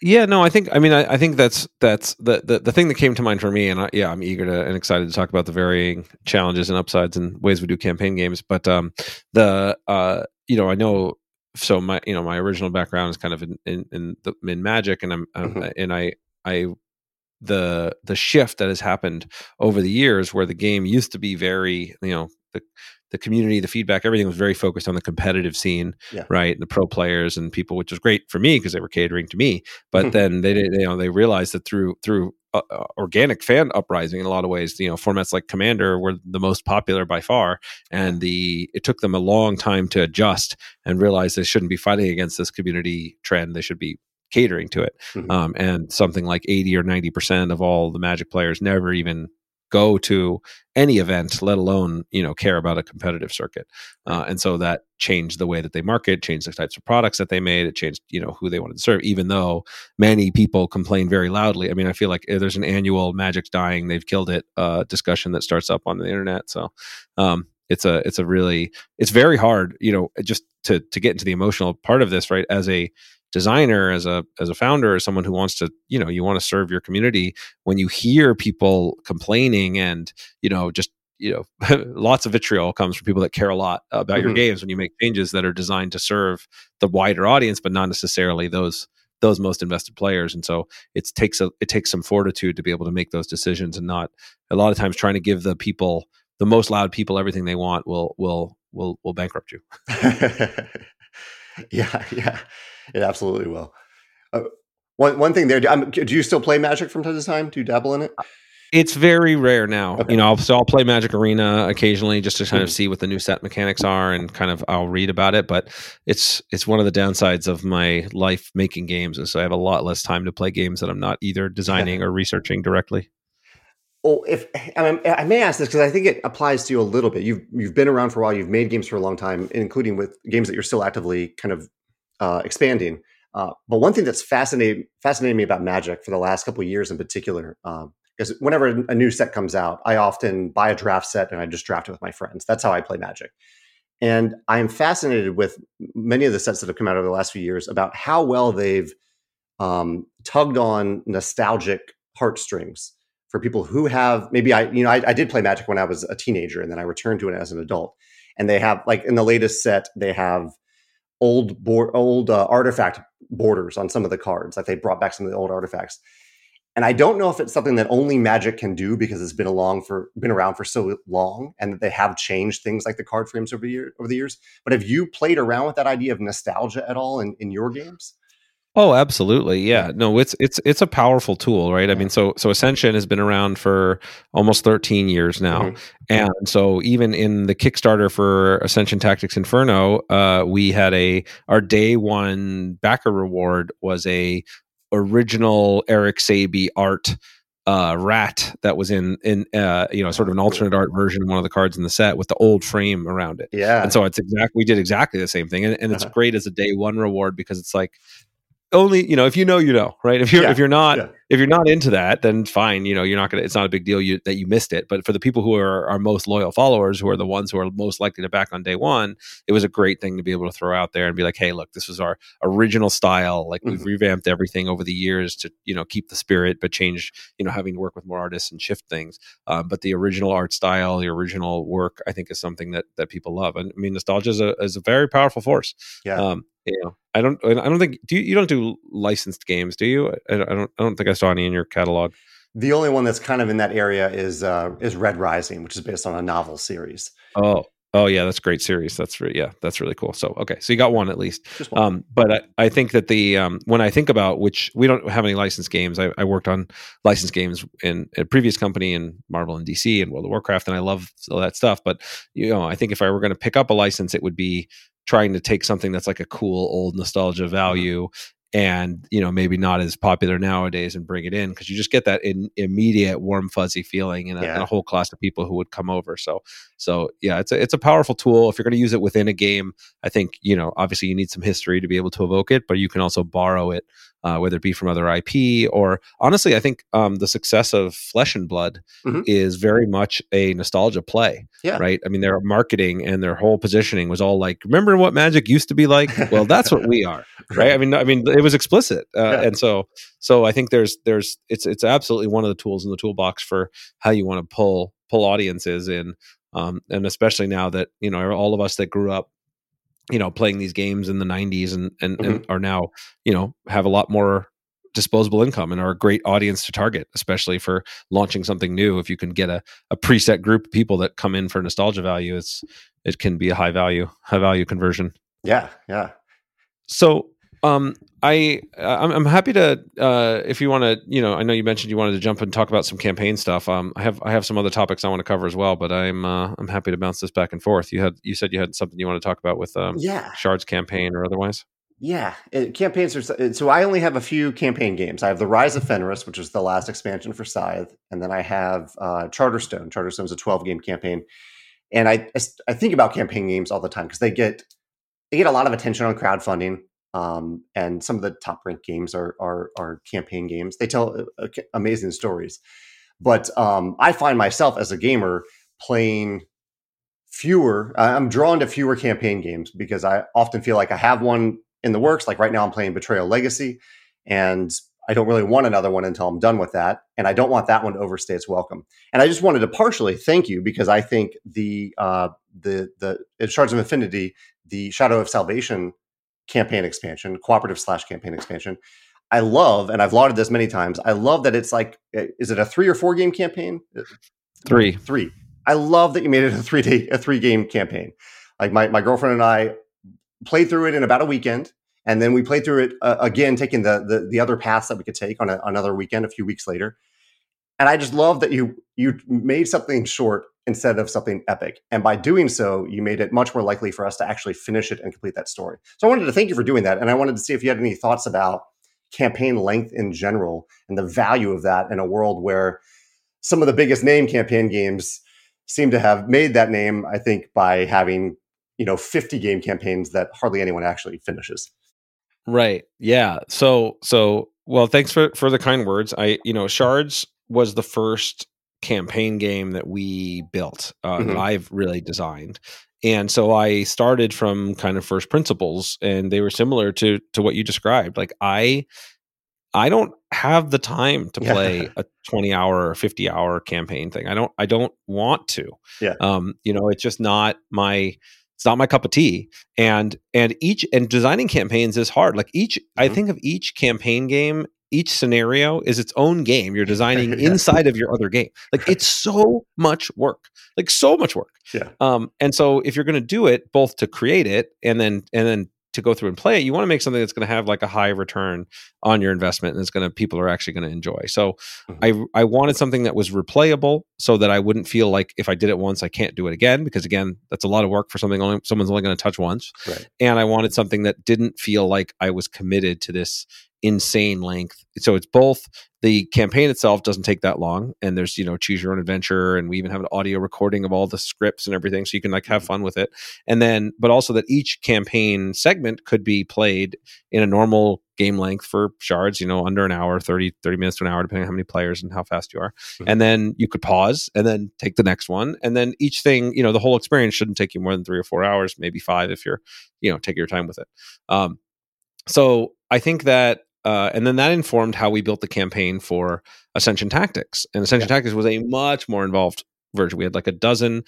Yeah, no, I think I mean I, I, think that's that's the, the the thing that came to mind for me, and I, yeah, I'm eager to and excited to talk about the varying challenges and upsides and ways we do campaign games. But um, the uh, you know, I know so my you know my original background is kind of in in in, the, in magic, and I'm mm-hmm. and I I the the shift that has happened over the years, where the game used to be very you know the the community, the feedback, everything was very focused on the competitive scene, yeah. right? The pro players and people, which was great for me because they were catering to me. But mm-hmm. then they, you know, they realized that through through uh, uh, organic fan uprising in a lot of ways, you know, formats like Commander were the most popular by far, and the it took them a long time to adjust and realize they shouldn't be fighting against this community trend. They should be catering to it. Mm-hmm. Um, and something like 80 or 90% of all the Magic players never even go to any event, let alone you know care about a competitive circuit. Uh, and so that changed the way that they market, changed the types of products that they made. It changed you know who they wanted to serve. Even though many people complain very loudly. I mean, I feel like eh, there's an annual "Magic's dying, they've killed it" uh, discussion that starts up on the internet. So. Um, it's a it's a really it's very hard you know just to to get into the emotional part of this right as a designer as a as a founder as someone who wants to you know you want to serve your community when you hear people complaining and you know just you know [laughs] lots of vitriol comes from people that care a lot about mm-hmm. your games when you make changes that are designed to serve the wider audience but not necessarily those those most invested players. And so it takes a it takes some fortitude to be able to make those decisions and not a lot of times trying to give the people the most loud people everything they want will will will will bankrupt you. [laughs] Yeah yeah it absolutely will. Uh, one one thing there. Um, do you still play Magic from time to time? Do you dabble in it? It's very rare now. Okay. You know, I'll, so I'll play Magic Arena occasionally just to kind mm-hmm. of see what the new set mechanics are and kind of I'll read about it. But it's it's one of the downsides of my life making games is I have a lot less time to play games that I'm not either designing or researching directly. Well, if I, mean, I may ask this because I think it applies to you a little bit. You've you've been around for a while. You've made games for a long time, including with games that you're still actively kind of uh, expanding. Uh, but one thing that's fascinating fascinating me about Magic for the last couple of years in particular, because um, whenever a new set comes out, I often buy a draft set and I just draft it with my friends. That's how I play Magic. And I am fascinated with many of the sets that have come out over the last few years about how well they've um, tugged on nostalgic heartstrings for people who have maybe I you know I, I, did play Magic when I was a teenager and then I returned to it as an adult. And they have like in the latest set they have old board old uh, artifact borders on some of the cards Like they brought back some of the old artifacts. And I don't know if it's something that only Magic can do because it's been along for been around for so long, and that they have changed things like the card frames over the year, over the years. But have you played around with that idea of nostalgia at all in, in your games? Oh, absolutely. Yeah. No, it's it's it's a powerful tool, right? I mean, so so Ascension has been around for almost 13 years now. Mm-hmm. And so even in the Kickstarter for Ascension Tactics Inferno, uh, we had a our day one backer reward was a original Eric Sabee art uh, rat that was in in uh, you know sort of an alternate art version of one of the cards in the set with the old frame around it. Yeah, and so it's exactly we did exactly the same thing, and, and it's uh-huh. great as a day one reward because it's like only you know if you know you know right if you're yeah. if you're not yeah. If you're not into that then fine you know you're not gonna it's not a big deal you, that you missed it but for the people who are our most loyal followers who are the ones who are most likely to back on day one it was a great thing to be able to throw out there and be like hey look this was our original style like mm-hmm. we've revamped everything over the years to you know keep the spirit but change you know having to work with more artists and shift things um, but the original art style the original work i think is something that that people love and i mean nostalgia is a, is a very powerful force yeah um, you know, I don't. I don't think. Do you, you don't do licensed games? Do you? I, I, don't. I don't think I saw any in your catalog. The only one that's kind of in that area is uh, is Red Rising, which is based on a novel series. Oh, oh yeah, that's great series. That's re- yeah, that's really cool. So okay, so you got one at least. One. Um, but I, I think that the um, when I think about which we don't have any licensed games. I, I worked on licensed games in a previous company in Marvel and DC and World of Warcraft, and I love all that stuff. But you know, I think if I were going to pick up a license, it would be trying to take something that's like a cool old nostalgia mm-hmm. value and you know maybe not as popular nowadays and bring it in because you just get that in, immediate warm fuzzy feeling in a, yeah. in a, whole class of people who would come over so so yeah it's a it's a powerful tool if you're going to use it within a game i think you know obviously you need some history to be able to evoke it but you can also borrow it uh, whether it be from other IP or honestly, I think um, the success of Flesh and Blood mm-hmm. is very much a nostalgia play. Yeah. Right. I mean, their marketing and their whole positioning was all like, remember what Magic used to be like? Well, that's what we are. [laughs] Right. I mean, I mean, it was explicit, uh, yeah. and so so I think there's there's it's it's absolutely one of the tools in the toolbox for how you want to pull pull audiences in. Um, and especially now that you know all of us that grew up you know playing these games in the 90s and and, mm-hmm. and, are now you know have a lot more disposable income and are a great audience to target especially for launching something new. If you can get a, a preset group of people that come in for nostalgia value it's it can be a high value high value conversion. Yeah yeah. So um, I I'm, I'm happy to uh, if you want to you know I know you mentioned you wanted to jump and talk about some campaign stuff. Um, I have I have some other topics I want to cover as well, but I'm uh, I'm happy to bounce this back and forth. You had you said you had something you want to talk about with um, yeah Shards campaign or otherwise. Yeah, it, campaigns are so. I only have a few campaign games. I have the Rise of Fenris, which is the last expansion for Scythe, and then I have uh, Charterstone. Charterstone is a 12 game campaign, and I I think about campaign games all the time because they get they get a lot of attention on crowdfunding. Um, and some of the top ranked games are, are, are campaign games. They tell uh, amazing stories, but um, I find myself as a gamer playing fewer. I'm drawn to fewer campaign games because I often feel like I have one in the works. Like right now, I'm playing Betrayal Legacy, and I don't really want another one until I'm done with that, and I don't want that one to overstay its welcome. And I just wanted to partially thank you because I think the uh, the the Shards of Infinity, the Shadow of Salvation campaign expansion, cooperative slash campaign expansion. I love, and I've lauded this many times. I love that it's like, eh, is it a three or four game campaign? Three, three. I love that you made it a three day, a three game campaign. Like my my girlfriend and I played through it in about a weekend, and then we played through it uh, again, taking the, the the other paths that we could take on a, another weekend a few weeks later. And I just love that you you made something short instead of something epic. And by doing so, you made it much more likely for us to actually finish it and complete that story. So I wanted to thank you for doing that. And I wanted to see if you had any thoughts about campaign length in general and the value of that in a world where some of the biggest name campaign games seem to have made that name, I think, by having, you know, 50 game campaigns that hardly anyone actually finishes. Right. Yeah. So so well, thanks for for the kind words. I, you know, Shards was the first campaign game that we built uh, Mhm. that I've really designed. And so I started from kind of first principles and they were similar to to what you described. Like I I don't have the time to Yeah. play a 20 hour or 50 hour campaign thing. I don't I don't want to. Yeah. Um, you know, it's just not my it's not my cup of tea. And and each and designing campaigns is hard. Like each I Mhm. think of each campaign game, each scenario is its own game you're [laughs] designing Yeah. inside of your other game. Like it's [laughs] so much work. Like so much work. Yeah. Um, and so if you're going to do it both to create it and then and then to go through and play it, you want to make something that's going to have like a high return on your investment and it's going to people are actually going to enjoy. So I I wanted something that was replayable so that I wouldn't feel like if I did it once I can't do it again because again that's a lot of work for something only someone's only going to touch once. Right. And I wanted something that didn't feel like I was committed to this insane length. So it's both the campaign itself doesn't take that long and there's you know choose your own adventure and we even have an audio recording of all the scripts and everything so you can like have fun with it and then but also that each campaign segment could be played in a normal game length for shards you know under an hour 30 30 minutes to an hour depending on how many players and how fast you are Mhm. and then you could pause and then take the next one and then each thing you know the whole experience shouldn't take you more than three or four hours maybe five if you're you know take your time with it um, so i think that uh, and then that informed how we built the campaign for ascension tactics and ascension tactics was a much more involved version we had like a dozen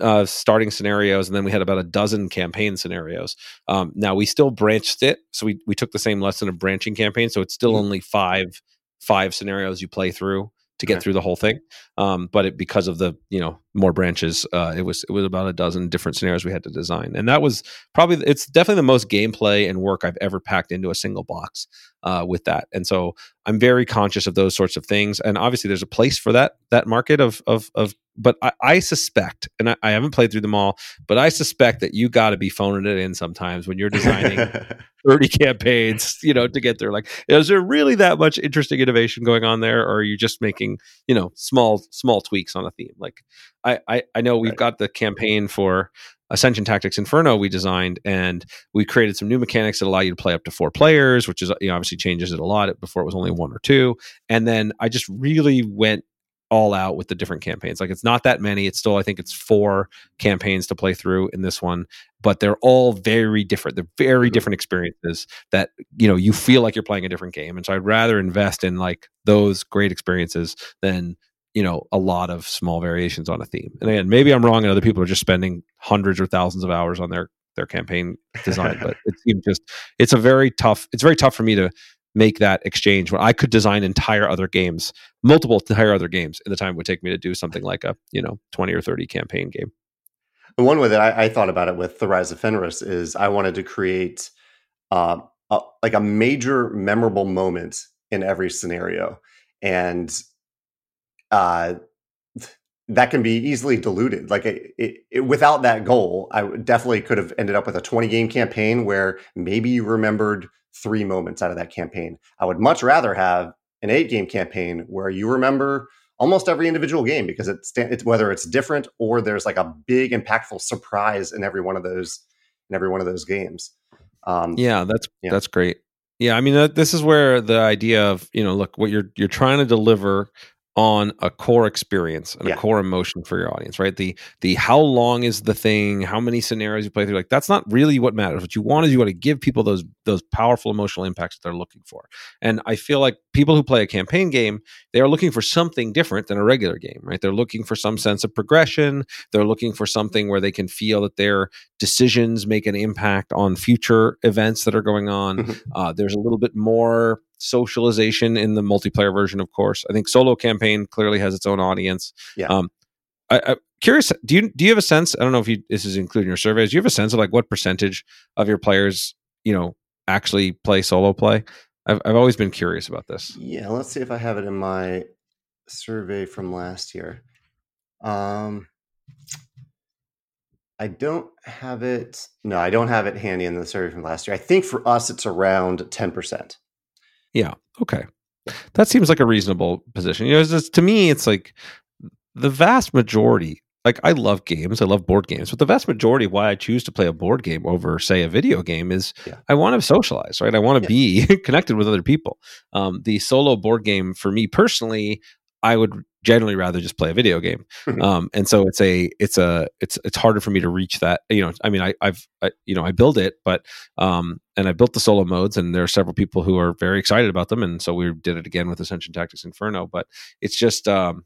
uh, starting scenarios, and then we had about a dozen campaign scenarios. Um, now we still branched it, so we we took the same lesson of branching campaign. So it's still Mhm. only five five scenarios you play through to get Okay. through the whole thing. Um, but it, because of the you know more branches, uh, it was it was about a dozen different scenarios we had to design, and that was probably it's definitely the most gameplay and work I've ever packed into a single box uh, with that. And so I'm very conscious of those sorts of things, and obviously there's a place for that that market of of of. But I, I suspect, and I, I haven't played through them all, but I suspect that you got to be phoning it in sometimes when you're designing [laughs] 30 campaigns, you know, to get there. Like, is there really that much interesting innovation going on there, or are you just making, you know, small small tweaks on a theme? Like, I I, I know we've Right. got the campaign for Ascension Tactics Inferno we designed, and we created some new mechanics that allow you to play up to four players, which is you know obviously changes it a lot. Before it was only one or two, and then I just really went all out with the different campaigns. Like it's not that many. It's still I think it's four campaigns to play through in this one, but they're all very different. They're very Mhm. different experiences that you know you feel like you're playing a different game. And so I'd rather invest in like those great experiences than you know a lot of small variations on a theme. And again, maybe I'm wrong, and other people are just spending hundreds or thousands of hours on their their campaign design. [laughs] but it seems just it's a very tough. It's very tough for me to make that exchange when I could design entire other games, multiple entire other games in the time it would take me to do something like a you know 20 or 30 campaign game. The one way that I, I thought about it with the Rise of Fenris is I wanted to create uh, a, like a major memorable moment in every scenario, and uh, that can be easily diluted. Like it, it, it, without that goal, I definitely could have ended up with a 20 game campaign where maybe you remembered three moments out of that campaign. I would much rather have an eight game campaign where you remember almost every individual game because it's, it's whether it's different or there's like a big impactful surprise in every one of those in every one of those games. Um, Yeah, that's Yeah. that's great. Yeah, I mean that, this is where the idea of you know look what you're you're trying to deliver on a core experience and Yeah. a core emotion for your audience, right? The the how long is the thing, how many scenarios you play through, like that's not really what matters. What you want is you want to give people those those powerful emotional impacts that they're looking for. And I feel like people who play a campaign game, they are looking for something different than a regular game, right? They're looking for some sense of progression. They're looking for something where they can feel that their decisions make an impact on future events that are going on. Mhm. Uh, there's a little bit more socialization in the multiplayer version, of course. I think solo campaign clearly has its own audience. Yeah. Um, I, I curious. Do you do you have a sense? I don't know if you, this is included in your surveys. Do you have a sense of like what percentage of your players, you know, actually play solo play? I've I've always been curious about this. Yeah, let's see if I have it in my survey from last year. Um, I don't have it. No, I don't have it handy in the survey from last year. I think for us, it's around ten percent. Yeah. Okay. That seems like a reasonable position. You know, it's just, to me, it's like the vast majority. Like I love games, I love board games, but the vast majority of why I choose to play a board game over, say, a video game is Yeah. I want to socialize, right? I want to be [laughs] connected with other people. Um, the solo board game for me personally, I would generally rather just play a video game. Mhm. Um, and so it's a it's a it's it's harder for me to reach that. You know, I mean, I, I've I, you know I build it, but um, and I built the solo modes, and there are several people who are very excited about them, and so we did it again with Ascension Tactics Inferno. But it's just um,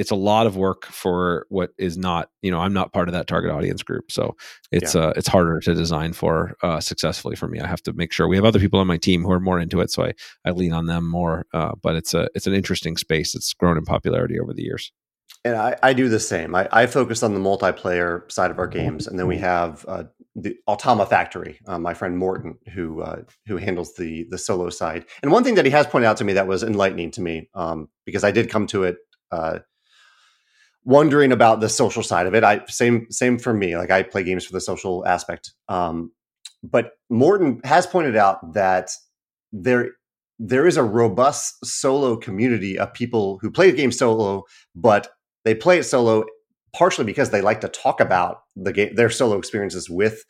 it's a lot of work for what is not you know i'm not part of that target audience group so it's uh it's harder to design for uh successfully for me i have to make sure we have other people on my team who are more into it so i i lean on them more uh but it's a it's an interesting space it's grown in popularity over the years And I, I do the same. I, I focus on the multiplayer side of our games, and then we have uh, the Automa Factory, uh, my friend Morten, who uh, who handles the the solo side. And one thing that he has pointed out to me that was enlightening to me, um, because I did come to it uh, wondering about the social side of it. I same same for me. Like I play games for the social aspect. Um, but Morten has pointed out that there there is a robust solo community of people who play the game solo, but they play it solo partially because they like to talk about the game their solo experiences with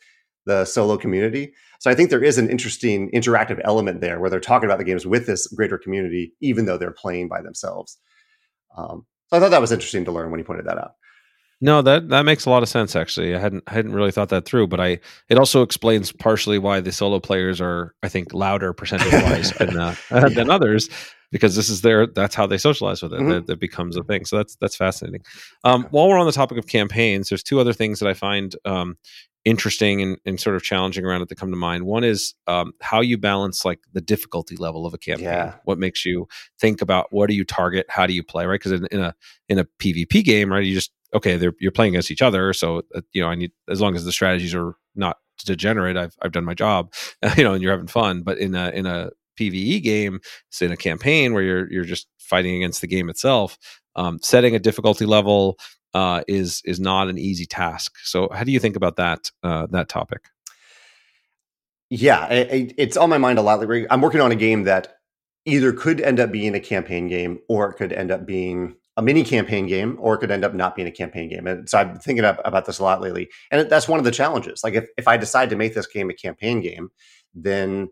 the solo community. So I think there is an interesting interactive element there where they're talking about the games with this greater community, even though they're playing by themselves. Um, so I thought that was interesting to learn when he pointed that out. No, that that makes a lot of sense. Actually, I hadn't I hadn't really thought that through, but I it also explains partially why the solo players are, I think, louder percentage wise [laughs] than uh, than others because this is their that's how they socialize with it. Mhm. That, that becomes a thing. So that's that's fascinating. Um, while we're on the topic of campaigns, there's two other things that I find um, interesting and, and sort of challenging around it that come to mind. One is um, how you balance like the difficulty level of a campaign. Yeah. What makes you think about what do you target, how do you play, right? Because in, in a in a PvP game, right, you just okay, they're you're playing against each other, so uh, you know I need as long as the strategies are not degenerate, I've I've done my job, [laughs] you know, and you're having fun. But in a in a PVE game, say in a campaign where you're you're just fighting against the game itself, um, setting a difficulty level uh, is is not an easy task. So how do you think about that uh, that topic? Yeah, I, I, it's on my mind a lot. lately. I'm working on a game that either could end up being a campaign game or it could end up being a mini campaign game or it could end up not being a campaign game. And so I've been thinking about this a lot lately. And that's one of the challenges. Like if, if I decide to make this game a campaign game, then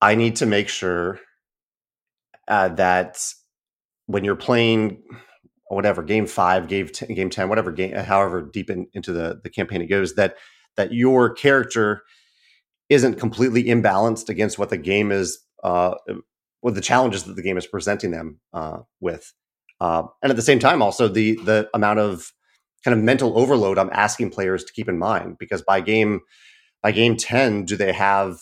I need to make sure uh, that when you're playing whatever game five, game t- game ten, whatever game, however deep in, into the the campaign it goes, that that your character isn't completely imbalanced against what the game is, uh, with the challenges that the game is presenting them uh, with, uh, and at the same time, also the the amount of kind of mental overload I'm asking players to keep in mind because by game by game ten, do they have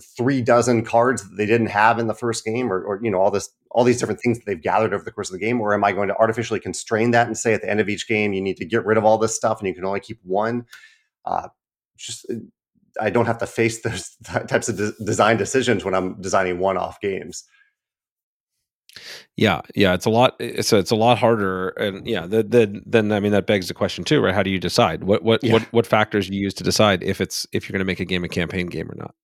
three dozen cards that they didn't have in the first game, or, or you know all this all these different things that they've gathered over the course of the game, or am I going to artificially constrain that and say at the end of each game you need to get rid of all this stuff and you can only keep one? Uh, just I don't have to face [laughs] those types of de- design decisions when I'm designing one-off games. Yeah, yeah, it's a lot. It's a, it's a lot harder, and yeah, the, the, then I mean that begs the question too, right? How do you decide what what Yeah. what what factors you use to decide if it's if you're going to make a game a campaign game or not?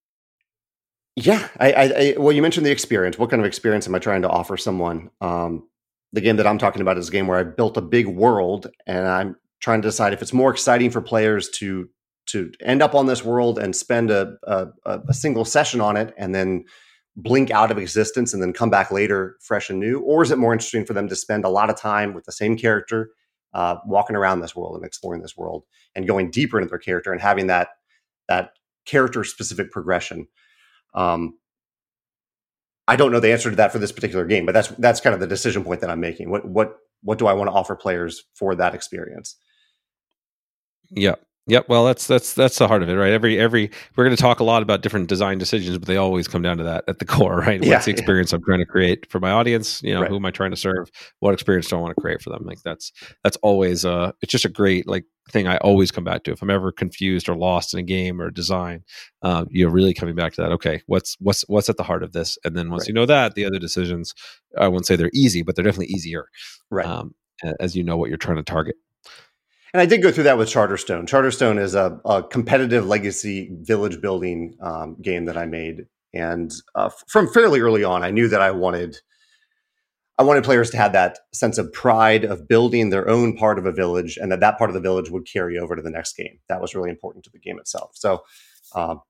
Yeah, I, I, I well, you mentioned the experience. What kind of experience am I trying to offer someone? Um, the game that I'm talking about is a game where I built a big world, and I'm trying to decide if it's more exciting for players to to end up on this world and spend a a, a single session on it, and then blink out of existence, and then come back later fresh and new, or is it more interesting for them to spend a lot of time with the same character, uh, walking around this world and exploring this world, and going deeper into their character and having that that character specific progression. Um, I don't know the answer to that for this particular game, but that's that's kind of the decision point that I'm making. What what what do I want to offer players for that experience? Yep. Yep. Well, that's that's that's the heart of it, right? Every every we're going to talk a lot about different design decisions, but they always come down to that at the [laughs] core, right? Yeah, What's the yeah. experience I'm trying to create for my audience? You know, Right. who am I trying to serve? What experience do I want to create for them? Like that's that's always uh it's just a great like thing I always come back to. If I'm ever confused or lost in a game or design, um, you're really coming back to that. Okay, what's what's what's at the heart of this? And then once Right. you know that, the other decisions, I won't say they're easy, but they're definitely easier. Right. Um, as you know what you're trying to target. and I did go through that with Charterstone. Charterstone is a, a competitive legacy village building um, game that I made, and uh, from fairly early on, I knew that I wanted I wanted players to have that sense of pride of building their own part of a village, and that that part of the village would carry over to the next game. That was really important to the game itself. So um,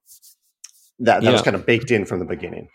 that that was kind of baked in from the beginning.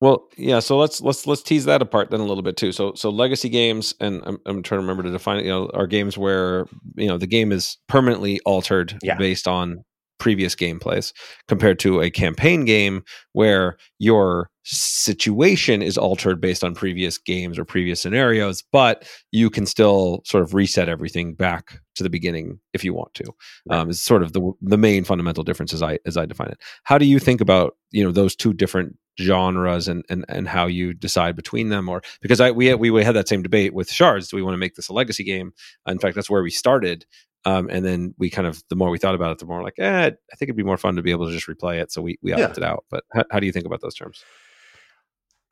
Well, yeah. So let's let's let's tease that apart then a little bit too. So so legacy games, and I'm, I'm trying to remember to define it. You know, are games where you know the game is permanently altered Yeah. based on previous gameplays, compared to a campaign game where your situation is altered based on previous games or previous scenarios, but you can still sort of reset everything back to the beginning if you want to. Um, is sort of the the main fundamental difference as I as I define it. How do you think about you know those two different genres and and and how you decide between them or because I we we had that same debate with shards do we want to make this a legacy game in fact that's where we started um, and then we kind of the more we thought about it the more like eh, I think it'd be more fun to be able to just replay it so we we Yeah. opted out but how, how do you think about those terms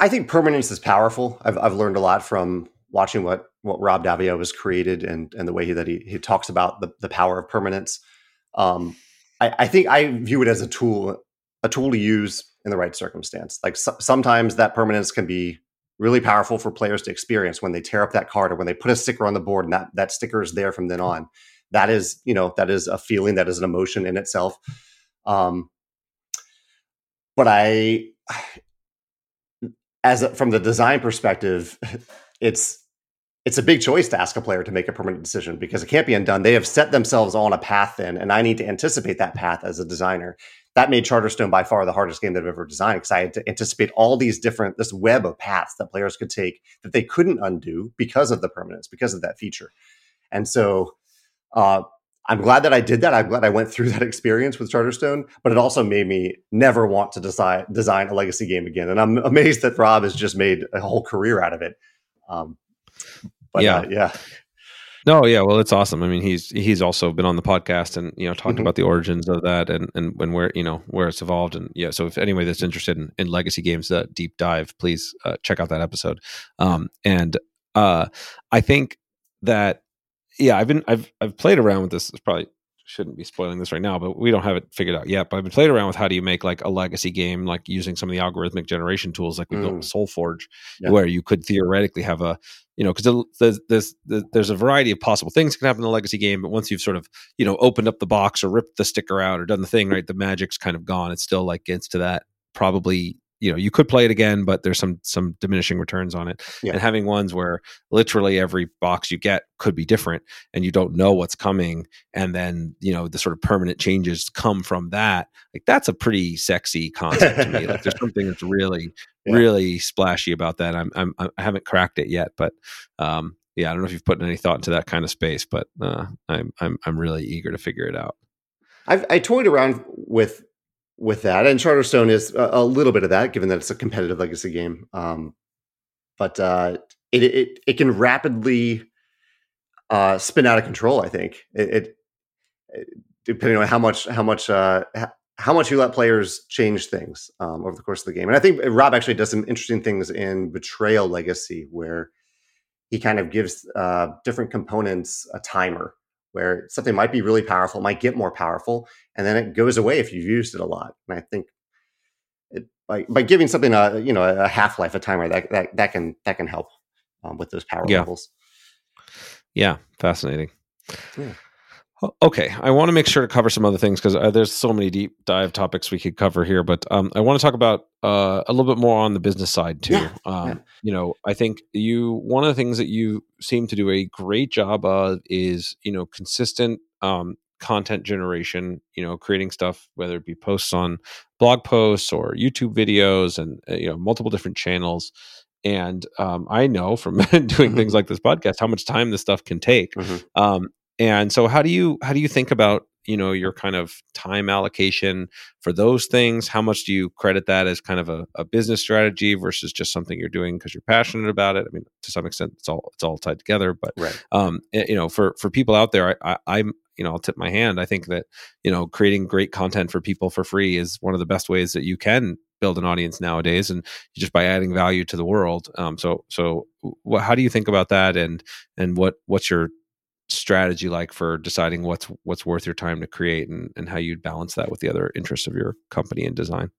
I think permanence is powerful. I've, I've learned a lot from watching what what Rob Daviau has created and and the way he, that he, he talks about the, the power of permanence. Um, I, I think I view it as a tool a tool to use in the right circumstance. Like so, sometimes that permanence can be really powerful for players to experience when they tear up that card or when they put a sticker on the board and that that sticker is there from then on. That is you know that is a feeling that is an emotion in itself. Um, but I as a, from the design perspective, [laughs] it's it's a big choice to ask a player to make a permanent decision because it can't be undone. They have set themselves on a path then, and I need to anticipate that path as a designer. That made Charterstone by far the hardest game that I've ever designed because I had to anticipate all these different this web of paths that players could take that they couldn't undo because of the permanence, because of that feature. And so uh, I'm glad that I did that. I'm glad I went through that [laughs] experience with Charterstone, but it also made me never want to design design a legacy game again. And I'm amazed that Rob has just made a whole career out of it. Um, but Yeah. uh, yeah, No, yeah, well, it's awesome. I mean, he's he's also been on the podcast and you know talked Mhm. about the origins of that and and when where you know where it's evolved and yeah. So if anybody that's interested in, in legacy games, that deep dive, please uh, check out that episode. Um, and uh, I think that yeah, I've been I've I've played around with this. It's probably shouldn't be spoiling this right now, but we don't have it figured out yet. But I've been playing around with how do you make like a legacy game, like using some of the algorithmic generation tools like we built Mm. with SolForge, Yeah. where you could theoretically have a you know, because there's, there's there's there's a variety of possible things that can happen in a legacy game, but once you've sort of you know opened up the box or ripped the sticker out or done the thing right, the magic's kind of gone. It still like gets to that probably you know you could play it again, but there's some some diminishing returns on it. Yeah. And having ones where literally every box you get could be different, and you don't know what's coming, and then you know the sort of permanent changes come from that. Like that's a pretty sexy concept to me. Like there's something that's really [laughs] Yeah. really splashy about that. I'm, I'm I haven't cracked it yet, but um, yeah, I don't know if you've put any thought into that kind of space, but uh, I'm I'm I'm really eager to figure it out. I've I toyed around with with that, and Charterstone is a, a little bit of that, given that it's a competitive legacy game. Um, but uh, it, it it can rapidly uh, spin out of control. I think it, it, depending on how much how much uh, how much you let players change things um, over the course of the game. And I think Rob actually does some interesting things in Betrayal Legacy, where he kind of gives uh, different components a timer where something might be really powerful, might get more powerful, and then it goes away if you've used it a lot. And I think it, by by giving something a you know a half life, a timer that that that can that can help um, with those power Yeah. levels. Yeah, fascinating. Yeah. O- Okay, I want to make sure to cover some other things because uh, there's so many deep dive topics we could cover here, but um, I want to talk about uh, a little bit more on the business side too. Yeah, um, yeah. You know, I think you one of the things that you seem to do a great job of is you know consistent um, content generation. You know, creating stuff whether it be posts on blog posts or YouTube videos, and uh, you know multiple different channels. And um, I know from [laughs] doing things like this podcast how much time this stuff can take. Mhm. Um, and so, how do you how do you think about you know your kind of time allocation for those things? How much do you credit that as kind of a, a business strategy versus just something you're doing because you're passionate about it? I mean, to some extent, it's all it's all tied together. But Right. um, eh, you know, for for people out there, I, I, I'm you know, I'll tip my hand. I think that you know, creating great content for people for free is one of the best ways that you can build an audience nowadays, and just by adding value to the world. Um, so so, wh- how do you think about that, and and what what's your strategy like for deciding what's what's worth your time to create, and and how you'd balance that with the other interests of your company and design?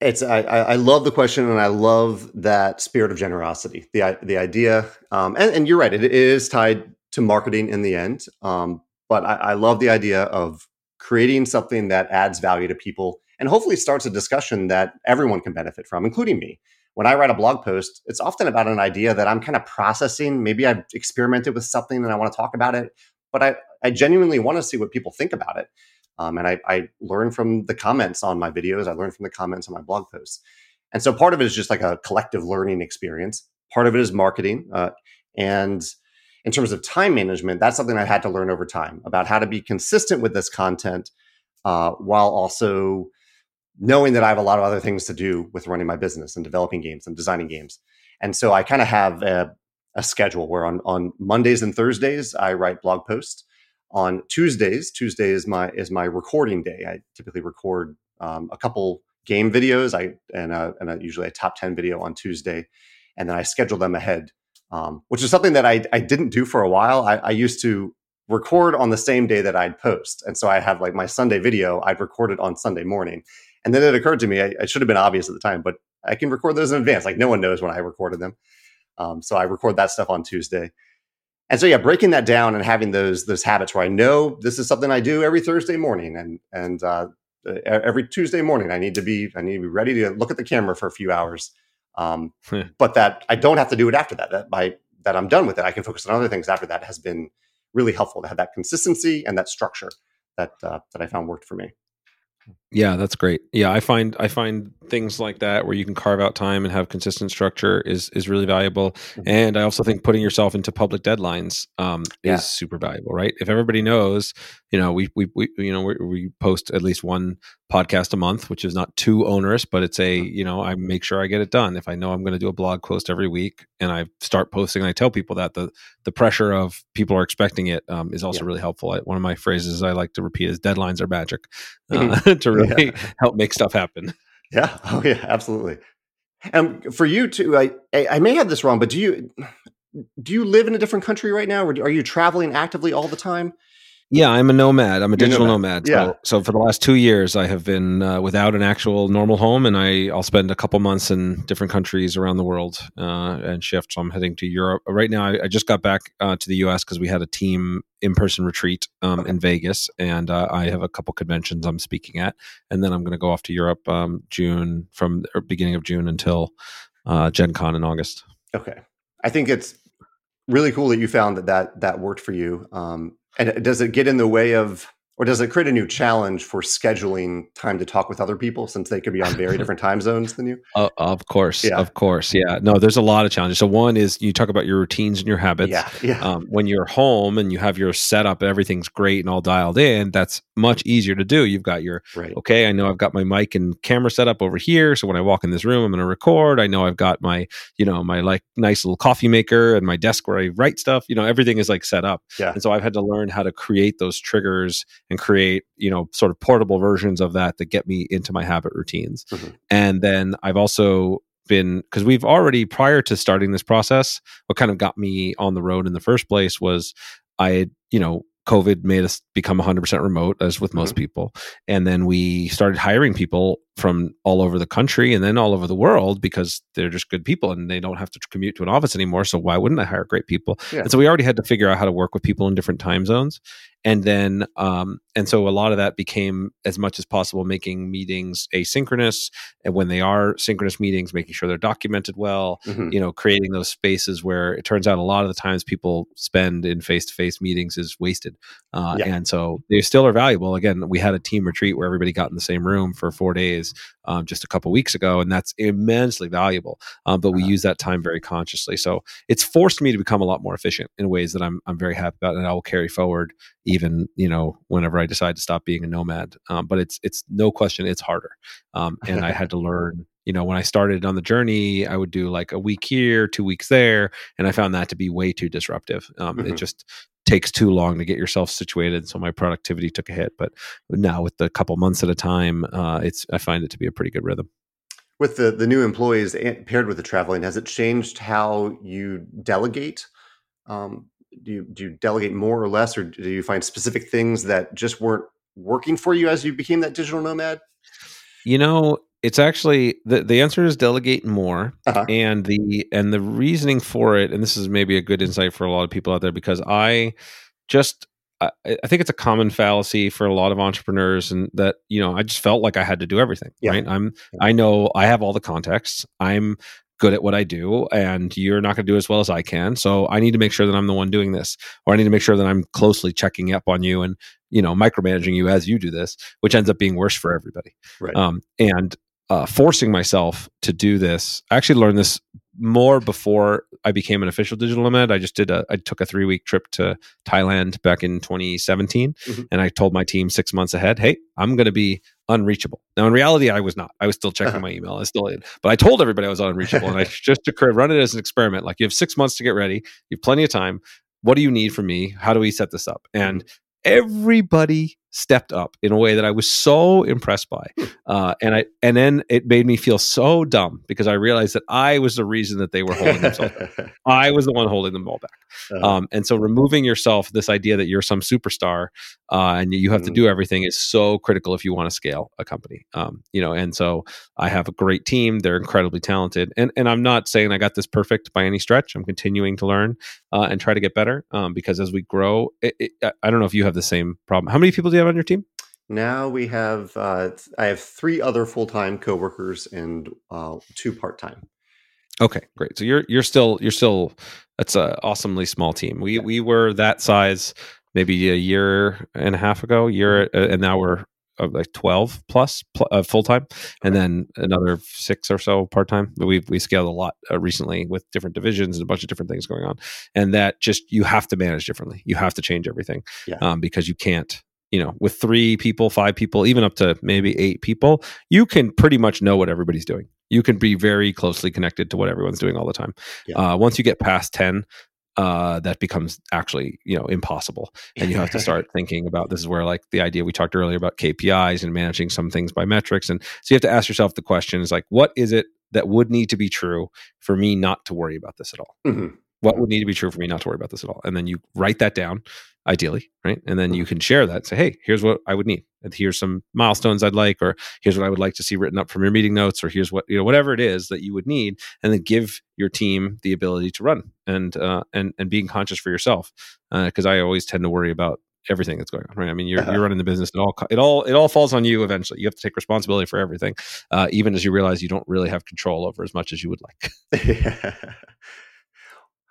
It's I, I love the question and I love that spirit of generosity. The the idea, um, and, and you're right, it is tied to marketing in the end. Um, but I, I love the idea of creating something that adds value to people and hopefully starts a discussion that everyone can benefit from, including me. When I write a blog post, it's often about an idea that I'm kind of processing. Maybe I've experimented with something and I want to talk about it, but I, I genuinely want to see what people think about it. Um, and I, I learn from the comments on my videos. I learn from the comments on my blog posts. And so part of it is just like a collective learning experience. Part of it is marketing. Uh, and in terms of time management, that's something I had to learn over time about how to be consistent with this content uh, while also knowing that I have a lot of other things to do with running my business and developing games and designing games. And so I kind of have a, a, schedule where on, on Mondays and Thursdays, I write blog posts. On Tuesdays, Tuesday is my is my recording day. I typically record um, a couple game videos. I and a, and a, usually a top ten video on Tuesday, and then I schedule them ahead, um, which is something that I I didn't do for a while. I, I used to record on the same day that I'd post, and so I have like my Sunday video. I'd record it on Sunday morning, and then it occurred to me, I, I, should have been obvious at the time, but I can record those in advance. Like no one knows when I recorded them. Um, so I record that stuff on Tuesday. And so yeah, breaking that down and having those those habits where I know this is something I do every Thursday morning and and uh, every Tuesday morning I need to be I need to be ready to look at the camera for a few hours. Um, hmm. but that I don't have to do it after that. That by that I'm done with it. I can focus on other things after that has been really helpful to have that consistency and that structure that uh, that I found worked for me. Yeah, that's great. Yeah, I find I find things like that where you can carve out time and have consistent structure is is really valuable. Mm-hmm. And I also think putting yourself into public deadlines um, yeah. is super valuable, right? If everybody knows, you know, we we, we you know we, we, post at least one podcast a month, which is not too onerous, but it's a you know I make sure I get it done. If I know I'm going to do a blog post every week and I start posting, and I tell people that the the pressure of people are expecting it um, is also yeah. really helpful. I, one of my phrases I like to repeat is "deadlines are magic." [laughs] Uh, [laughs] to really yeah. help make stuff happen. Yeah. [laughs] Oh yeah, absolutely. And for you too, I I may have this wrong, but do you do you live in a different country right now, or are you traveling actively all the time? Yeah, I'm a nomad. I'm a digital nomad. nomad. Yeah. So, so, for the last two years, I have been uh, without an actual normal home, and I I'll spend a couple months in different countries around the world uh, and shift. So I'm heading to Europe right now. I, I just got back uh, to the U.S. because we had a team in person retreat um, in Vegas, and uh, I have a couple conventions I'm speaking at, and then I'm going to go off to Europe um, June from beginning of June until uh, Gen Con in August. Okay, I think it's really cool that you found that that that worked for you. Um, and does it get in the way of or does it create a new challenge for scheduling time to talk with other people since they could be on very different time zones than you? Uh, [laughs] of course, yeah. of course, yeah. No, there's a lot of challenges. So one is you talk about your routines and your habits. Yeah, yeah. Um, when you're home and you have your setup, everything's great and all dialed in. That's much easier to do. You've got your right. okay. I know I've got my mic and camera set up over here. So when I walk in this room, I'm going to record. I know I've got my you know my like nice little coffee maker and my desk where I write stuff. You know, everything is like set up. Yeah. And so I've had to learn how to create those triggers and create you know sort of portable versions of that that get me into my habit routines mm-hmm. and then i've also been because we've already prior to starting this process what kind of got me on the road in the first place was i you know covid made us become 100% remote as with most mm-hmm. people and then we started hiring people from all over the country and then all over the world because they're just good people and they don't have to commute to an office anymore so why wouldn't i hire great people yeah. and so we already had to figure out how to work with people in different time zones and then um, and so a lot of that became as much as possible making meetings asynchronous and when they are synchronous meetings making sure they're documented well mm-hmm. you know creating those spaces where it turns out a lot of the times people spend in face-to-face meetings is wasted uh, yeah. and so they still are valuable again we had a team retreat where everybody got in the same room for four days um, just a couple weeks ago and that's immensely valuable um, but we uh-huh. use that time very consciously so it's forced me to become a lot more efficient in ways that i'm, I'm very happy about and i will carry forward even you know whenever I decide to stop being a nomad. Um, but it's it's no question it's harder, um, and I had to learn. You know, when I started on the journey, I would do like a week here, two weeks there, and I found that to be way too disruptive. Um, mm-hmm. It just takes too long to get yourself situated, so my productivity took a hit. But now, with the couple months at a time, uh, it's I find it to be a pretty good rhythm with the the new employees paired with the traveling has it changed how you delegate um, do you do you delegate more or less, or do you find specific things that just weren't working for you as you became that digital nomad? You know, it's actually the the answer is delegate more, uh-huh. and the and the reasoning for it, and this is maybe a good insight for a lot of people out there because I just I, I think it's a common fallacy for a lot of entrepreneurs, and that you know I just felt like I had to do everything. Yeah. Right? I'm yeah. I know I have all the context. I'm good at what I do and you're not going to do as well as I can. So I need to make sure that I'm the one doing this or I need to make sure that I'm closely checking up on you and, you know, micromanaging you as you do this, which ends up being worse for everybody. Right. Um, and uh, forcing myself to do this, I actually learned this more before I became an official digital nomad. I just did a, I took a three week trip to Thailand back in 2017. Mhm. And I told my team six months ahead, hey, I'm going to be unreachable. Now, in reality, I was not. I was still checking Uh-huh. my email. I still, but I told everybody I was unreachable. and I [laughs] just took run it as an experiment. Like you have six months to get ready. You have plenty of time. What do you need from me? How do we set this up? And everybody stepped up in a way that I was so impressed by. Uh, and I and then it made me feel so dumb because I realized that I was the reason that they were holding themselves back. [laughs] I was the one holding them all back. Uh-huh. Um, and so removing yourself this idea that you're some superstar uh, and you have to Mhm. do everything is so critical if you want to scale a company. Um, you know, and so I have a great team. They're incredibly talented, and and I'm not saying I got this perfect by any stretch. I'm continuing to learn uh, and try to get better um, because as we grow, it, it, I- I don't know if you have the same problem. How many people do you have on your team? Now we have uh, I have three other full time coworkers and uh, two part time. Okay, great. So you're you're still you're still that's a awesomely small team. We we were that size maybe a year and a half ago, year uh, and now we're uh, like 12 plus pl- uh, full time and then another 6 or so part time. We we scaled a lot uh, recently with different divisions and a bunch of different things going on. And that just you have to manage differently. You have to change everything. Yeah. Um, because you can't you know, with three people, five people, even up to maybe eight people, you can pretty much know what everybody's doing. You can be very closely connected to what everyone's doing all the time. Yeah. Uh, once you get past 10, uh, that becomes actually, you know, impossible. And you have to start [laughs] thinking about this is where like the idea we talked earlier about KPIs and managing some things by metrics. And so you have to ask yourself the question is like, what is it that would need to be true for me not to worry about this at all? Mhm. what would need to be true for me not to worry about this at all and then you write that down ideally right? And then you can share that say hey here's what i would need. And here's some milestones i'd like or here's what i would like to see written up from your meeting notes or here's what you know whatever it is that you would need and then give your team the ability to run and uh and and being conscious for yourself because i always tend to worry about everything that's going on right? I mean you're, Uh-huh. you're running the business it all it all it all falls on you eventually. You have to take responsibility for everything uh, even as you realize you don't really have control over as much as you would like [laughs]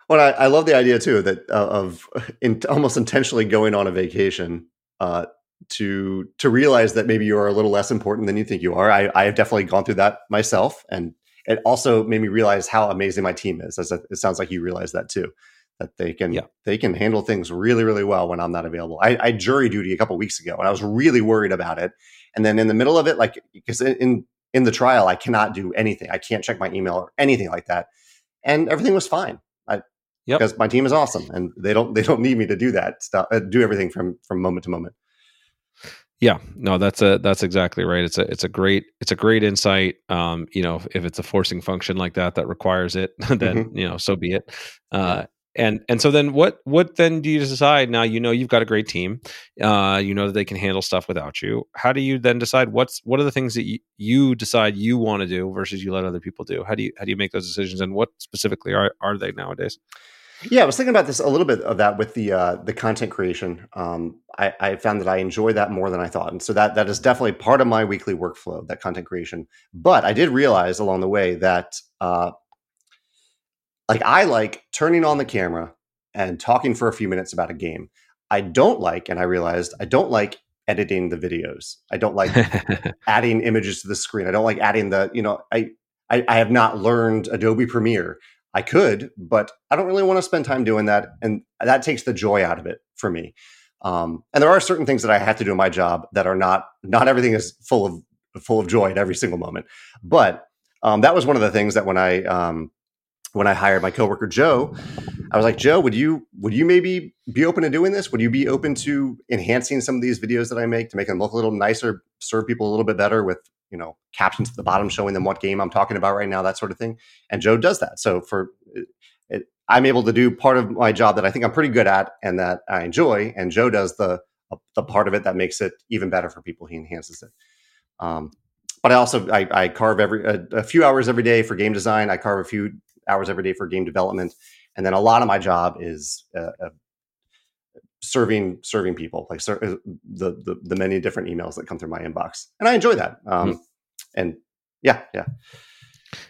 well, I, I love the idea too that uh, of [laughs] in, almost intentionally going on a vacation uh, to to realize that maybe you are a little less important than you think you are. I, I have definitely gone through that myself, and it also made me realize how amazing my team is. As it sounds like you realize that too, that they can Yeah. they can handle things really really well when I'm not available. I, I had jury duty a couple weeks ago, and I was really worried about it. And then in the middle of it, like because in in the trial, I cannot do anything. I can't check my email or anything like that, and everything was fine. Yep. because my team is awesome, and they don't they don't need me to do that stuff, uh, do everything from from moment to moment. Yeah, no, that's a that's exactly right. It's a it's a great it's a great insight. Um, you know, if, if it's a forcing function like that that requires it, [laughs] then you know, so be it. Uh, and and so then what what then do you decide? Now you know you've got a great team. Uh, you know that they can handle stuff without you. How do you then decide what's what are the things that you, you decide you want to do versus you let other people do? How do you how do you make those decisions and what specifically are are they nowadays? Yeah, I was thinking about this a little bit of that with the uh, the content creation. Um, I, I found that I enjoy that more than I thought, and so that that is definitely part of my weekly workflow. That content creation, but I did realize along the way that uh, like I like turning on the camera and talking for a few minutes about a game. I don't like, and I realized I don't like editing the videos. I don't like [laughs] adding images to the screen. I don't like adding the, you know, I, I, I have not learned Adobe Premiere. I could, but I don't really want to spend time doing that. And that takes the joy out of it for me. Um, and there are certain things that I have to do in my job that are not, not everything is full of, full of joy at every single moment. But um, that was one of the things that when I, um, when I hired my coworker Joe, I was like, Joe, would you would you maybe be open to doing this? Would you be open to enhancing some of these videos that I make to make them look a little nicer, serve people a little bit better with you know captions at the bottom showing them what game I'm talking about right now, that sort of thing. And Joe does that. So for it, I'm able to do part of my job that I think I'm pretty good at and that I enjoy, and Joe does the the part of it that makes it even better for people. He enhances it. Um, but I also I, I carve every a, a few hours every day for game design. I carve a few hours every day for game development, and then a lot of my job is uh, uh, serving serving people, like ser- uh, the, the the many different emails that come through my inbox, and I enjoy that. Um, And yeah, yeah,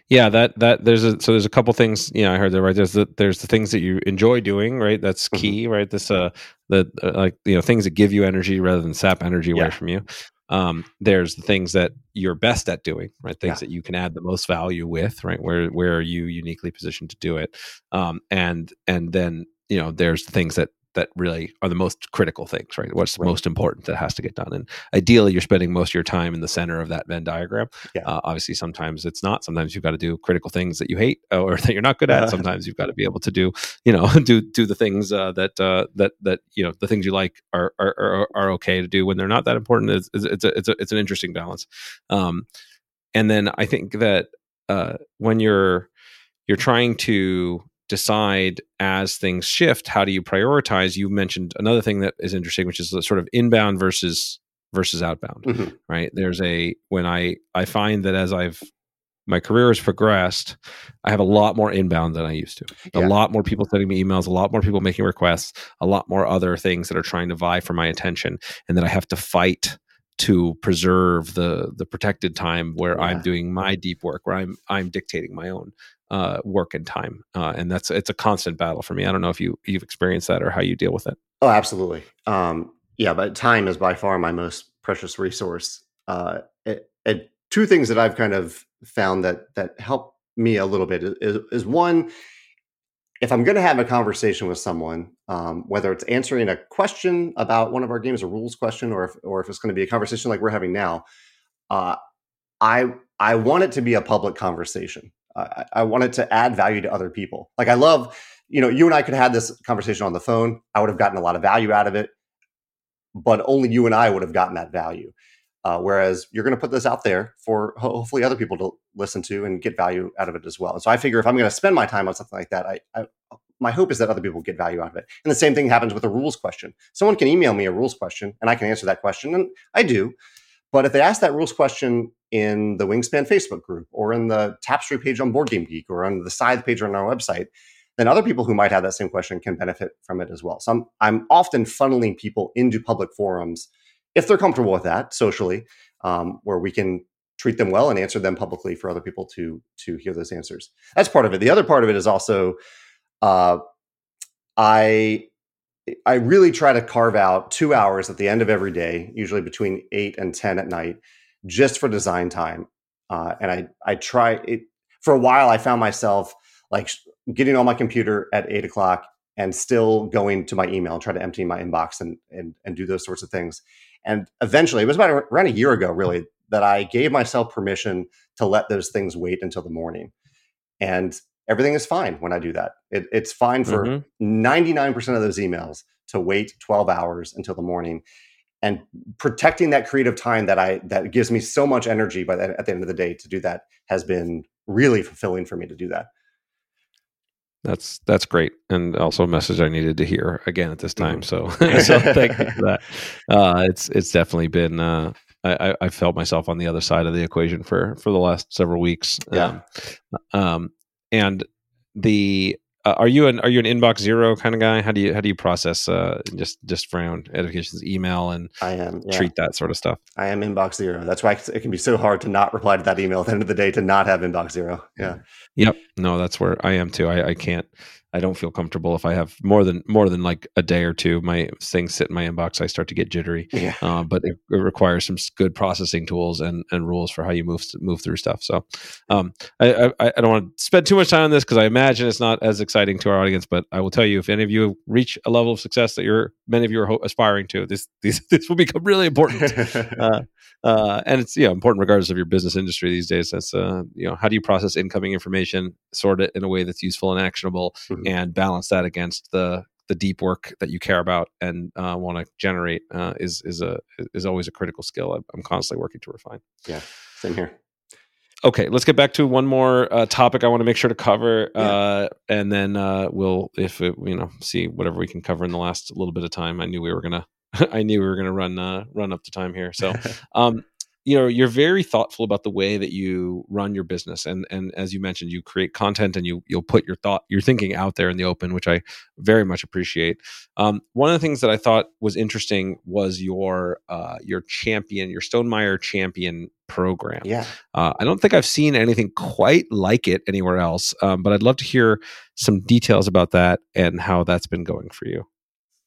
Yeah, that that there's a so there's a couple things. Yeah, I heard that right. There's the there's the things that you enjoy doing, right? That's Mhm. key, right? This uh the uh, like you know things that give you energy rather than sap energy away from you. Um, there's the things that you're best at doing, right? Things Yeah. that you can add the most value with, right? Where where are you uniquely positioned to do it? Um, and and then you know there's things that that really are the most critical things, right? What's Right. most important that has to get done, and ideally you're spending most of your time in the center of that Venn diagram. Yeah. Uh, obviously, sometimes it's not. Sometimes you've got to do critical things that you hate uh, or [laughs] that you're not good at. Uh-huh. Sometimes you've got to be able to do, you know, [laughs] do do the things uh, that uh, that that you know the things you like are are, are are okay to do when they're not that important. It's it's it's a, it's, a, it's an interesting balance. Um, and then I think that uh, when you're you're trying to decide as things shift, how do you prioritize? You mentioned another thing that is interesting, which is the sort of inbound versus versus outbound Mhm. right there's a when i i find that as i've my career has progressed i have a lot more inbound than i used to a lot more people sending me emails a lot more people making requests a lot more other things that are trying to vie for my attention and that i have to fight to preserve the the protected time where i'm doing my deep work where i'm i'm dictating my own uh, work and time uh, and that's it's a constant battle for me i don't know if you you've experienced that or how you deal with it Oh, absolutely. Um, yeah, but time is by far my most precious resource. Uh, it, it, two things that I've kind of found that that help me a little bit is, is one, if I'm going to have a conversation with someone, um, whether it's answering a question about one of our games, a rules question, or if, or if it's going to be a conversation like we're having now, uh, I I want it to be a public conversation. I, I want it to add value to other people. Like I love, you know, you and I could have this conversation on the phone. I would have gotten a lot of value out of it, but only you and I would have gotten that value. Uh, whereas you're going to put this out there for hopefully other people to listen to and get value out of it as well. And so I figure if I'm going to spend my time on something like that, I, I my hope is that other people get value out of it. And the same thing happens with a rules question. Someone can email me a rules question and I can answer that question, and I do. But if they ask that rules question in the Wingspan Facebook group or in the Tapestry page on Board Game Geek or on the Scythe page on our website, then other people who might have that same question can benefit from it as well. So I'm, I'm often funneling people into public forums if they're comfortable with that socially, um, where we can treat them well and answer them publicly for other people to to hear those answers. That's part of it. The other part of it is also uh, I I really try to carve out two hours at the end of every day, usually between eight and ten at night, just for design time. Uh, and I I try it for a while. I found myself like getting on my computer at eight o'clock and still going to my email and try to empty my inbox and and and do those sorts of things. And eventually, it was about around a year ago, really, that I gave myself permission to let those things wait until the morning. And everything is fine when I do that. It, it's fine for Mhm. 99% of those emails to wait 12 hours until the morning and protecting that creative time that I that gives me so much energy by the, at the end of the day to do that has been really fulfilling for me to do that. That's that's great, and also a message I needed to hear again at this time. So, [laughs] [laughs] so thank you for that. Uh, it's it's definitely been. Uh, I, I I felt myself on the other side of the equation for for the last several weeks. Yeah. Um, um, and the uh, are you an are you an inbox zero kind of guy? How do you how do you process uh just just around education's email and I am yeah, treat that sort of stuff? I am inbox zero. That's why it can be so hard to not reply to that email at the end of the day to not have inbox zero. Yeah. Yep. No, that's where I am too. I, I can't. I don't feel comfortable if I have more than more than like a day or two. My things sit in my inbox. I start to get jittery. Yeah. Uh, but it, it requires some good processing tools and, and rules for how you move move through stuff. So, um, I, I, I don't want to spend too much time on this because I imagine it's not as exciting to our audience. But I will tell you, if any of you reach a level of success that you're many of you are ho- aspiring to, this [laughs] these this will become really important. [laughs] uh, uh, and it's you know important regardless of your business industry these days. That's uh, you know how do you process incoming information, sort it in a way that's useful and actionable, Mhm. and balance that against the the deep work that you care about and uh, want to generate uh, is is a is always a critical skill. I'm, I'm constantly working to refine. Yeah, same here. Okay, let's get back to one more uh, topic I want to make sure to cover, Yeah. uh, and then uh, we'll, if it, you know, see whatever we can cover in the last little bit of time. I knew we were gonna, [laughs] I knew we were gonna run uh, run up to time here. So, [laughs] um, you know you're very thoughtful about the way that you run your business and and as you mentioned you create content and you you'll put your thought your thinking out there in the open which i very much appreciate um, one of the things that i thought was interesting was your uh, your champion your stonemaier champion program Yeah. uh, i don't think i've seen anything quite like it anywhere else um, but i'd love to hear some details about that and how that's been going for you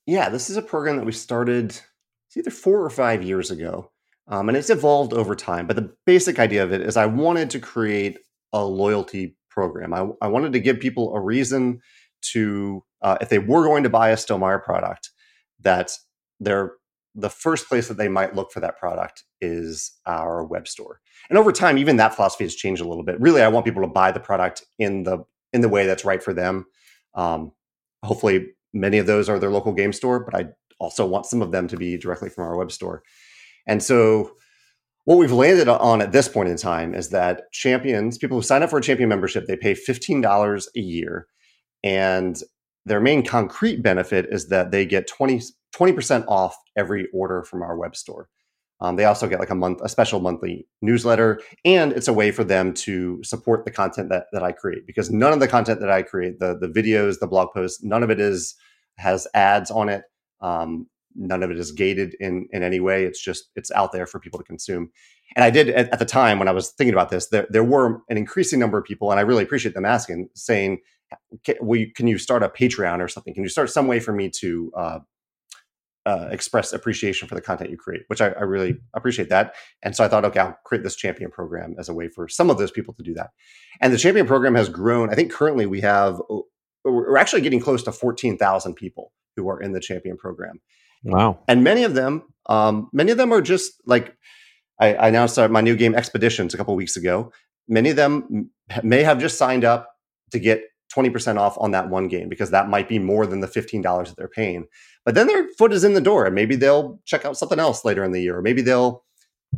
Yeah, this is a program that we started it's either four or five years ago. Um, and it's evolved over time. But the basic idea of it is I wanted to create a loyalty program. I, I wanted to give people a reason to, uh, if they were going to buy a Stonemaier product, that they're the first place that they might look for that product is our web store. And over time, even that philosophy has changed a little bit. Really, I want people to buy the product in the in the way that's right for them. Um, hopefully, many of those are their local game store, but I also want some of them to be directly from our web store. And so, what we've landed on at this point in time is that champions, people who sign up for a champion membership, they pay $15 a year. And their main concrete benefit is that they get 20, 20% off every order from our web store. Um, they also get like a month, a special monthly newsletter, and it's a way for them to support the content that, that I create because none of the content that I create, the the videos, the blog posts, none of it is has ads on it. Um, none of it is gated in in any way. It's just it's out there for people to consume. And I did at, at the time when I was thinking about this, there there were an increasing number of people, and I really appreciate them asking, saying, "Can, we, can you start a Patreon or something? Can you start some way for me to uh, uh, express appreciation for the content you create, which I, I, really appreciate that. And so I thought, okay, I'll create this champion program as a way for some of those people to do that. And the champion program has grown. I think currently we have, we're actually getting close to 14,000 people who are in the champion program. Wow. And many of them, um, many of them are just like, I, I announced my new game Expeditions a couple weeks ago. Many of them may have just signed up to get 20% off on that one game because that might be more than the $15 that they're paying. But then their foot is in the door and maybe they'll check out something else later in the year, or maybe they'll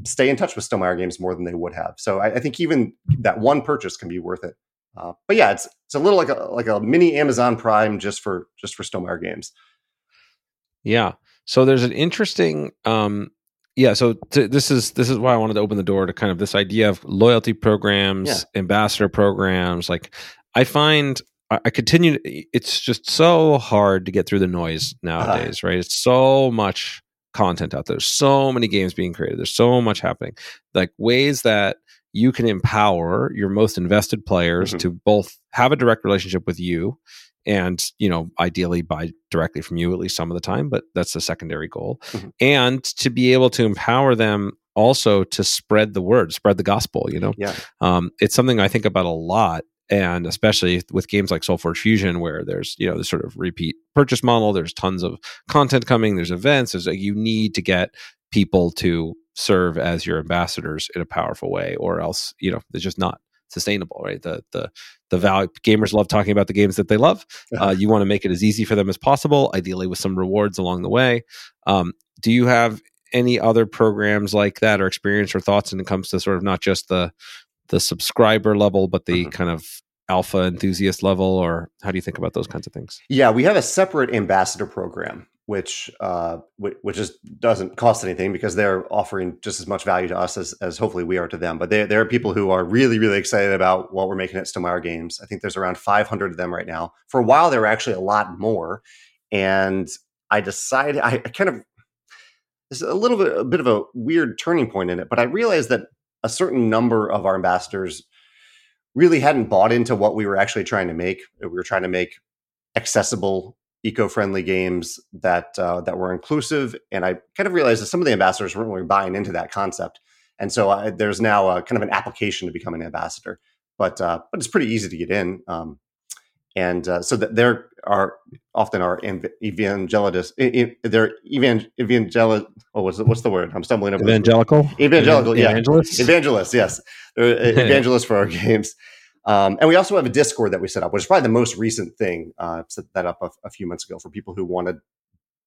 stay in touch with Stonemaier games more than they would have. So I, I think even that one purchase can be worth it. Uh, but yeah, it's it's a little like a like a mini Amazon Prime just for just for Stonemaier games. Yeah. So there's an interesting um yeah, so t- this is this is why I wanted to open the door to kind of this idea of loyalty programs, yeah. ambassador programs. Like I find I continue. It's just so hard to get through the noise nowadays, uh right? It's so much content out there. There's so many games being created. There's so much happening. Like ways that you can empower your most invested players mm-hmm. to both have a direct relationship with you and you know ideally buy directly from you at least some of the time but that's the secondary goal. Mm-hmm. and to be able to empower them also to spread the word spread the gospel you know? Yeah. Um, it's something i think about a lot and especially with games like SolForge Fusion, where there's you know this sort of repeat purchase model, there's tons of content coming, there's events, there's like you need to get people to serve as your ambassadors in a powerful way, or else you know it's just not sustainable, right? The the the value gamers love talking about the games that they love. [laughs] Uh, you want to make it as easy for them as possible, ideally with some rewards along the way. Um, do you have any other programs like that or experience or thoughts when it comes to sort of not just the the subscriber level, but the mm-hmm. kind of alpha enthusiast level, or how do you think about those kinds of things? Yeah, we have a separate ambassador program, which uh, which just doesn't cost anything because they're offering just as much value to us as, as hopefully we are to them. But there there are people who are really really excited about what we're making at Stonemaier Games. I think there's around 500 of them right now. For a while, there were actually a lot more, and I decided I, I kind of there's a little bit a bit of a weird turning point in it, but I realized that a certain number of our ambassadors really hadn't bought into what we were actually trying to make. We were trying to make accessible, eco-friendly games that uh, that were inclusive, and I kind of realized that some of the ambassadors weren't really buying into that concept. And so I, there's now a kind of an application to become an ambassador, but uh, but it's pretty easy to get in. Um, and uh, so that there are often are evangelists. They're evan, evangel. Oh, what's the, what's the word? I'm stumbling over. Evangelical. Evangelical. Yeah. Evangelists. Evangelists. Yes, they're [laughs] evangelists for our games. Um, and we also have a Discord that we set up, which is probably the most recent thing. Uh, set that up a, a few months ago for people who wanted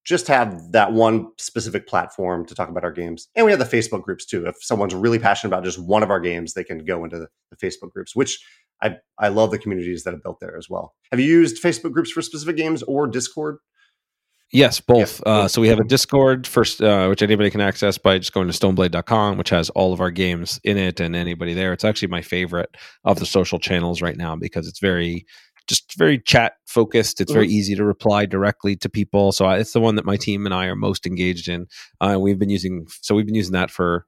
just have that one specific platform to talk about our games. And we have the Facebook groups too. If someone's really passionate about just one of our games, they can go into the, the Facebook groups, which I I love the communities that have built there as well. Have you used Facebook groups for specific games or Discord? Yes, both. Yep. Uh, so we have a Discord first, uh, which anybody can access by just going to stoneblade.com, which has all of our games in it and anybody there. It's actually my favorite of the social channels right now because it's very just very chat focused. It's mm-hmm. very easy to reply directly to people. So it's the one that my team and I are most engaged in. Uh, we've been using so we've been using that for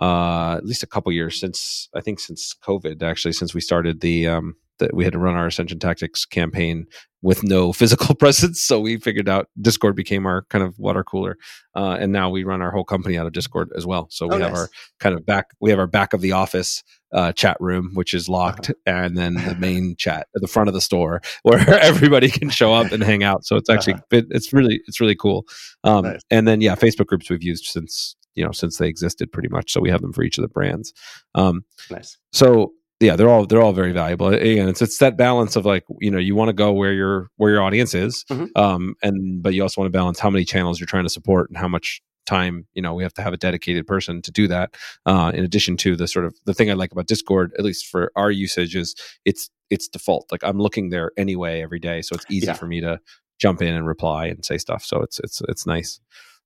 uh, at least a couple years since I think since COVID actually since we started the um, that we had to run our Ascension Tactics campaign with no physical [laughs] presence. So we figured out Discord became our kind of water cooler, uh, and now we run our whole company out of Discord as well. So we oh, have nice. our kind of back we have our back of the office uh, chat room, which is locked, uh-huh. and then the [laughs] main chat at the front of the store [laughs] where everybody can show up and hang out. So it's actually uh-huh. it's really it's really cool. Um, nice. And then yeah, Facebook groups we've used since you know since they existed pretty much. So we have them for each of the brands. Um, nice. So yeah, they're all they're all very valuable. And it's it's that balance of like you know you want to go where your where your audience is, mm-hmm. um, and but you also want to balance how many channels you're trying to support and how much time you know we have to have a dedicated person to do that. Uh, in addition to the sort of the thing I like about Discord, at least for our usage, is it's it's default. Like I'm looking there anyway every day, so it's easy yeah. for me to jump in and reply and say stuff. So it's it's it's nice.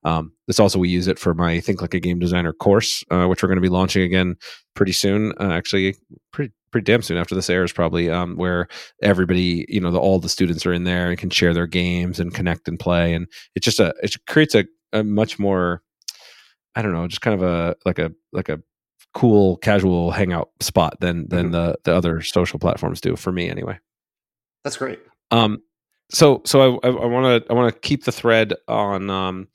Um, this also we use it for my Think Like a Game Designer course, uh, which we're going to be launching again pretty soon. Uh, actually, pretty pretty damn soon after this airs, probably. Um, where everybody, you know, the, all the students are in there and can share their games and connect and play, and it just a it creates a, a much more, I don't know, just kind of a like a like a cool casual hangout spot than than mm-hmm. the the other social platforms do for me anyway. That's great. Um, so so I want to I want to keep the thread on um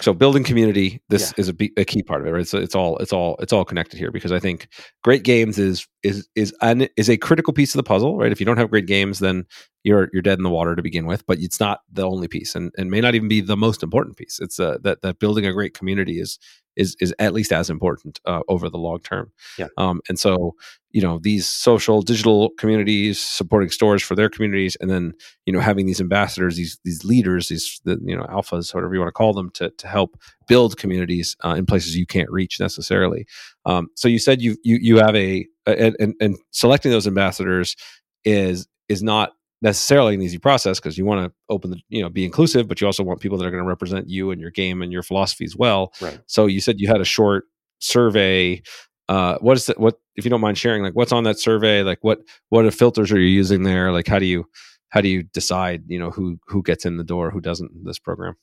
so building community this yeah. is a, a, key part of it right? So it's all it's all it's all connected here because i think great games is is is an, is a critical piece of the puzzle right? If you don't have great games then you're you're dead in the water to begin with but it's not the only piece and, and may not even be the most important piece. It's uh, that that building a great community is is is at least as important uh, over the long term. Yeah. Um, and so you know these social digital communities supporting stores for their communities, and then you know having these ambassadors, these these leaders, these the, you know alphas, whatever you want to call them, to to help build communities uh, in places you can't reach necessarily. Um, so you said you you you have a, a and, and selecting those ambassadors is is not necessarily an easy process because you want to open the you know be inclusive but you also want people that are going to represent you and your game and your philosophy as well. Right. So you said you had a short survey uh what is that what if you don't mind sharing like what's on that survey? Like what what filters are you using there? Like how do you how do you decide you know who who gets in the door who doesn't in this program?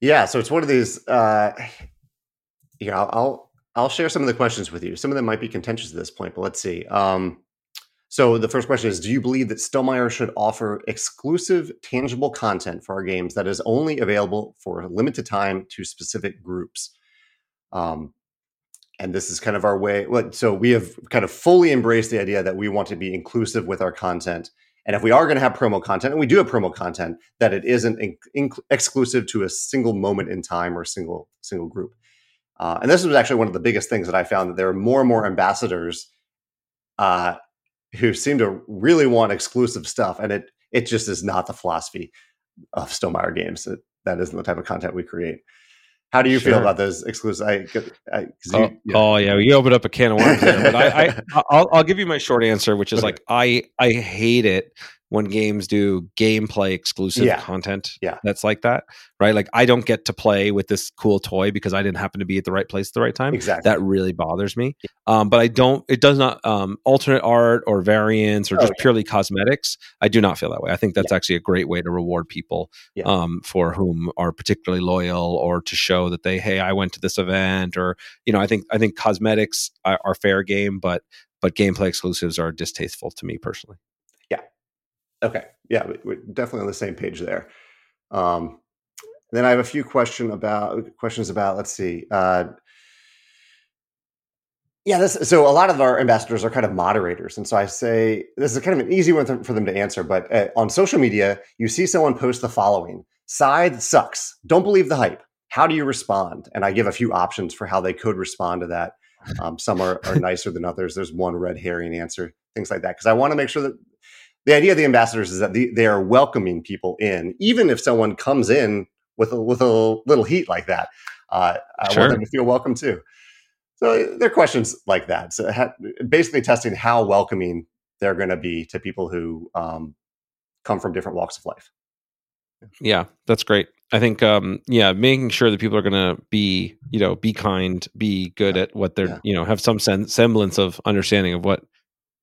Yeah so it's one of these uh yeah I'll, I'll i'll share some of the questions with you. Some of them might be contentious at this point but let's see. Um so the first question is: Do you believe that Stonemaier should offer exclusive, tangible content for our games that is only available for a limited time to specific groups? Um, and this is kind of our way. So we have kind of fully embraced the idea that we want to be inclusive with our content. And if we are going to have promo content, and we do have promo content, that it isn't exclusive to a single moment in time or single single group. Uh, and this was actually one of the biggest things that I found that there are more and more ambassadors uh, who seem to really want exclusive stuff, and it it just is not the philosophy of Stonemaier Games. It, that isn't the type of content we create. How do you sure. feel about those exclusive? I, I, you, oh, yeah. oh, yeah, you opened up a can of worms there. But I, I, [laughs] will I'll give you my short answer, which is okay. like I, I hate it when games do gameplay exclusive yeah. content yeah. that's like that, right? Like I don't get to play with this cool toy because I didn't happen to be at the right place at the right time. Exactly. That really bothers me. Um, but I don't, it does not, um, alternate art or variants or just oh, purely cosmetics. I do not feel that way. I think that's actually a great way to reward people um, for whom are particularly loyal or to show that they, hey, I went to this event or, you know, I think, I think cosmetics are, are fair game, but, but gameplay exclusives are distasteful to me personally. Okay. Yeah, we're definitely on the same page there. Um, then I have a few question about questions about. Let's see. Uh, yeah, this, so a lot of our ambassadors are kind of moderators, and so I say this is kind of an easy one for them to answer. But uh, on social media, you see someone post the following: "Scythe sucks. Don't believe the hype. How do you respond?" And I give a few options for how they could respond to that. Um, some are, are [laughs] nicer than others. There's one red herring answer, things like that, because I want to make sure that the idea of the ambassadors is that the, they are welcoming people in, even if someone comes in with a, with a little heat like that. Uh, I sure. want them to feel welcome too. So there are questions like that. So ha- basically testing how welcoming they're going to be to people who um, come from different walks of life. Yeah, that's great. I think um, yeah, making sure that people are going to be you know be kind, be good yeah. at what they're yeah. you know have some sen- semblance of understanding of what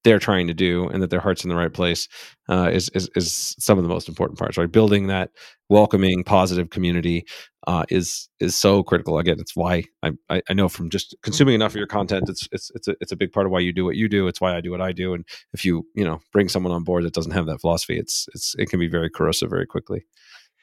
they're trying to do and that their heart's in the right place uh, is, is, is some of the most important parts right? Building that welcoming positive community uh, is is so critical. Again it's why I, I know from just consuming enough of your content it's it's it's a, it's a big part of why you do what you do. It's why I do what I do. And if you you know bring someone on board that doesn't have that philosophy it's it's it can be very corrosive very quickly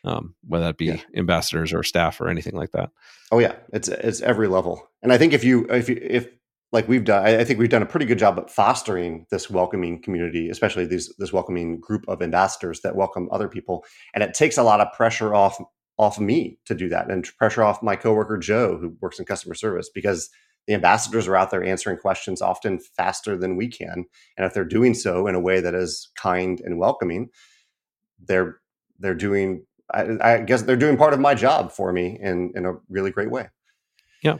um, whether that be yeah. ambassadors or staff or anything like that. Oh yeah, it's it's every level, and I think if you if you if like we've done, I think we've done a pretty good job at fostering this welcoming community, especially these this welcoming group of ambassadors that welcome other people, and it takes a lot of pressure off off me to do that, and pressure off my coworker Joe who works in customer service because the ambassadors are out there answering questions often faster than we can, and if they're doing so in a way that is kind and welcoming, they're they're doing I, I guess they're doing part of my job for me in in a really great way. Yeah.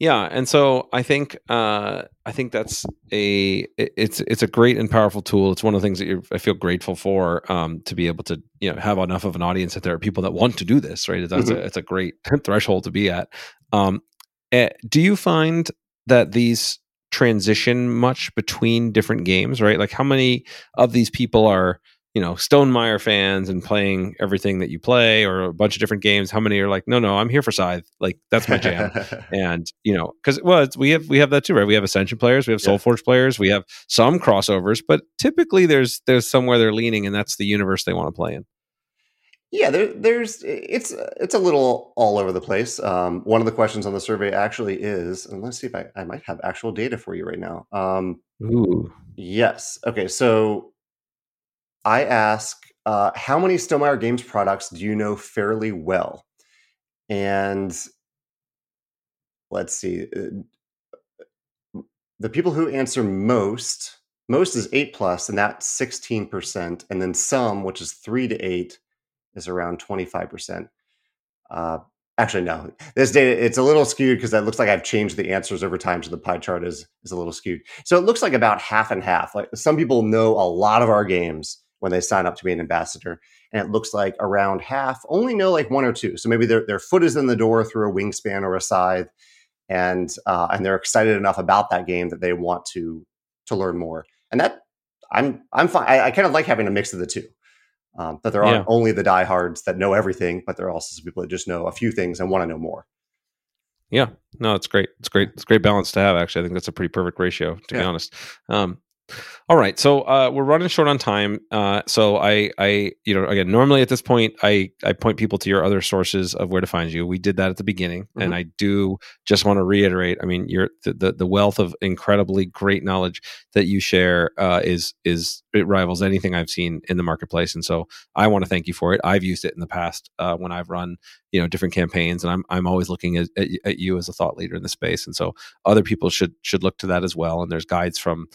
Yeah, and so I think uh, I think that's a it's it's a great and powerful tool. It's one of the things that I feel grateful for um, to be able to you know have enough of an audience that there are people that want to do this. Right, that's mm-hmm. a, it's a great [laughs] threshold to be at. Um, uh, do you find that these transition much between different games? Right, like how many of these people are you know Stonemaier fans and playing everything that you play or a bunch of different games how many are like no no i'm here for scythe. Like that's my jam. [laughs] And you know because well we have we have that too right? We have ascension players we have yeah. SolForge players we have some crossovers but typically there's there's somewhere they're leaning and that's the universe they want to play in. Yeah there, there's it's it's a little all over the place. Um, one of the questions on the survey actually is and let's see if i, I might have actual data for you right now. Um, Ooh. yes. Okay so I ask, uh, how many Stonemaier Games products do you know fairly well? And let's see, uh, the people who answer most, most is eight plus, and that's 16%. And then some, which is three to eight, is around 25%. Uh, actually, no, this data, it's a little skewed because that looks like I've changed the answers over time. So the pie chart is, is a little skewed. So it looks like about half and half. Like some people know a lot of our games when they sign up to be an ambassador. And it looks like around half only know like one or two. So maybe their, their foot is in the door through a wingspan or a scythe, and uh, and they're excited enough about that game that they want to to learn more. And that I'm I'm fine. I, I kind of like having a mix of the two. Um, that there aren't yeah. only the diehards that know everything, but there are also some people that just know a few things and want to know more. Yeah, no, it's great. It's great. It's great balance to have. Actually, I think that's a pretty perfect ratio, to yeah. be honest. Um, all right, so uh, we're running short on time. Uh, so I, I, you know, again, normally at this point, I, I point people to your other sources of where to find you. We did that at the beginning, mm-hmm. and I do just want to reiterate. I mean, your the, the, the wealth of incredibly great knowledge that you share uh, is is it rivals anything I've seen in the marketplace, and so I want to thank you for it. I've used it in the past uh, when I've run you know different campaigns, and I'm I'm always looking at, at, at you as a thought leader in the space, and so other people should should look to that as well. And there's guides from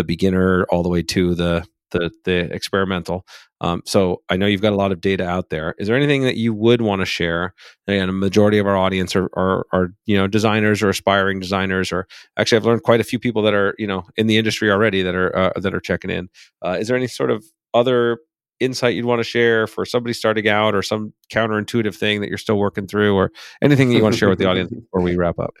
the beginner all the way to the the the experimental. Um, so I know you've got a lot of data out there. Is there anything that you would want to share? Again, a majority of our audience are, are, are you know designers or aspiring designers, or actually I've learned quite a few people that are you know in the industry already that are uh, that are checking in. Uh, is there any sort of other insight you'd want to share for somebody starting out, or some counterintuitive thing that you're still working through, or anything that you want to share with the audience [laughs] before we wrap up?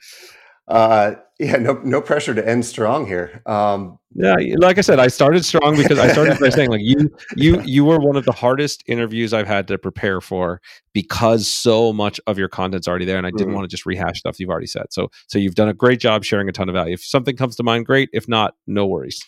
Uh, yeah, no, no pressure to end strong here. Um, yeah, like I said, I started strong because I started by saying like you, you, [laughs] you were one of the hardest interviews I've had to prepare for because so much of your content's already there, and I didn't mm-hmm. want to just rehash stuff you've already said. So, so you've done a great job sharing a ton of value. If something comes to mind, great. If not, no worries.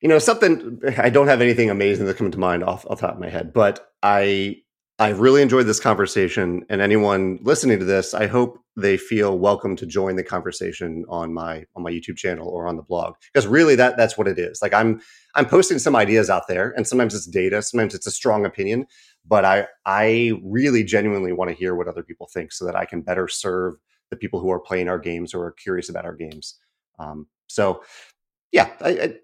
You know, something I don't have anything amazing that come to mind off off top of my head, but I I really enjoyed this conversation, and anyone listening to this, I hope they feel welcome to join the conversation on my on my YouTube channel or on the blog because really that that's what it is. Like I'm I'm posting some ideas out there, and sometimes it's data, sometimes it's a strong opinion, but I I really genuinely want to hear what other people think so that I can better serve the people who are playing our games or are curious about our games. Um, so yeah, I, I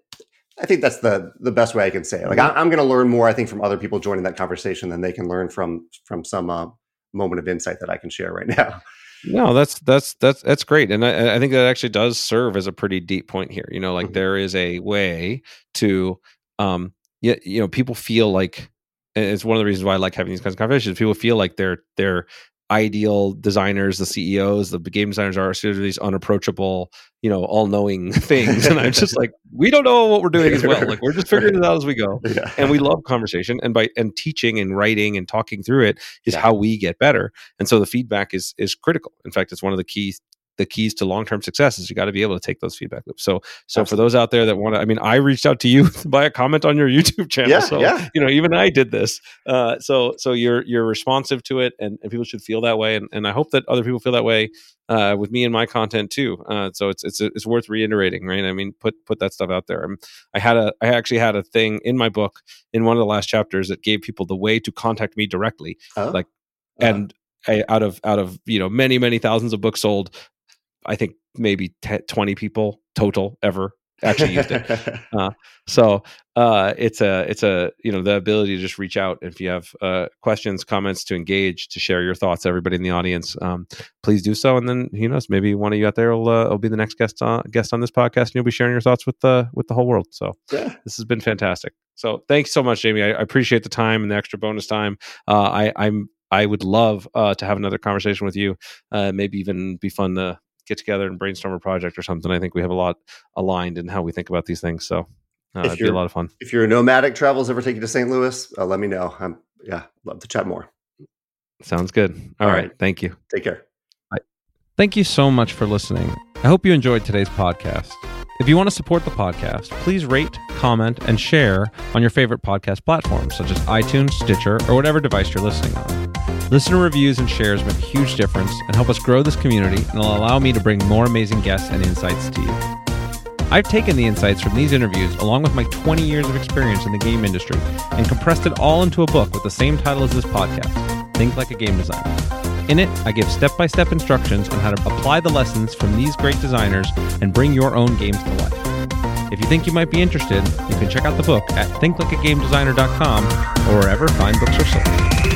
I think that's the the best way I can say it. Like I, am going to learn more, I think, from other people joining that conversation than they can learn from from some uh, moment of insight that I can share right now. [laughs] No, that's that's that's that's great, and I, I think that actually does serve as a pretty deep point here. You know, like mm-hmm. there is a way to, um, yeah, you know, people feel like it's one of the reasons why I like having these kinds of conversations. People feel like they're they're ideal designers, the CEOs, the game designers are sort of these unapproachable, you know, all knowing [laughs] things. And I'm just like, we don't know what we're doing as well. Like we're just figuring it out as we go. [laughs] Yeah. And we love conversation. And by and teaching and writing and talking through it is Yeah. how we get better. And so the feedback is is critical. In fact, it's one of the keys the keys to long-term success is you got to be able to take those feedback loops. So so for those out there that want to I mean I reached out to you [laughs] by a comment on your YouTube channel. yeah, so yeah. you know even i did this uh, so so you're you're responsive to it and, and people should feel that way and, and i hope that other people feel that way uh, with me and my content too uh, so it's it's it's worth reiterating right i mean put put that stuff out there um, i had a i actually had a thing in my book in one of the last chapters that gave people the way to contact me directly Oh. like- Uh, and I, out of out of you know many many thousands of books sold i think maybe 10, 20 people total ever actually used it so uh, it's a it's a you know the ability to just reach out if you have uh, questions, comments, to engage, to share your thoughts. Everybody in the audience, um, please do so. And then who knows, maybe one of you out there will uh, will be the next guest on guest on this podcast, and you'll be sharing your thoughts with the with the whole world. So yeah. this has been fantastic. So thanks so much, Jamey. I, I appreciate the time and the extra bonus time. Uh, I I'm I would love uh, to have another conversation with you. Uh, maybe even be fun to get together and brainstorm a project or something. I think we have a lot aligned in how we think about these things. So uh, it'd be a lot of fun. If your nomadic travels ever take you to St. Louis, uh, let me know. I'm yeah, love to chat more. Sounds good. All All right. right. Thank you. Take care. Thank you so much for listening. I hope you enjoyed today's podcast. If you want to support the podcast, please rate, comment, and share on your favorite podcast platforms such as iTunes, Stitcher, or whatever device you're listening on. Listener reviews and shares make a huge difference and help us grow this community and will allow me to bring more amazing guests and insights to you. I've taken the insights from these interviews along with my 20 years of experience in the game industry and compressed it all into a book with the same title as this podcast Think Like a Game Designer. In it, I give step by step instructions on how to apply the lessons from these great designers and bring your own games to life. If you think you might be interested, you can check out the book at thinklikeagamedesigner.com or wherever fine books are sold.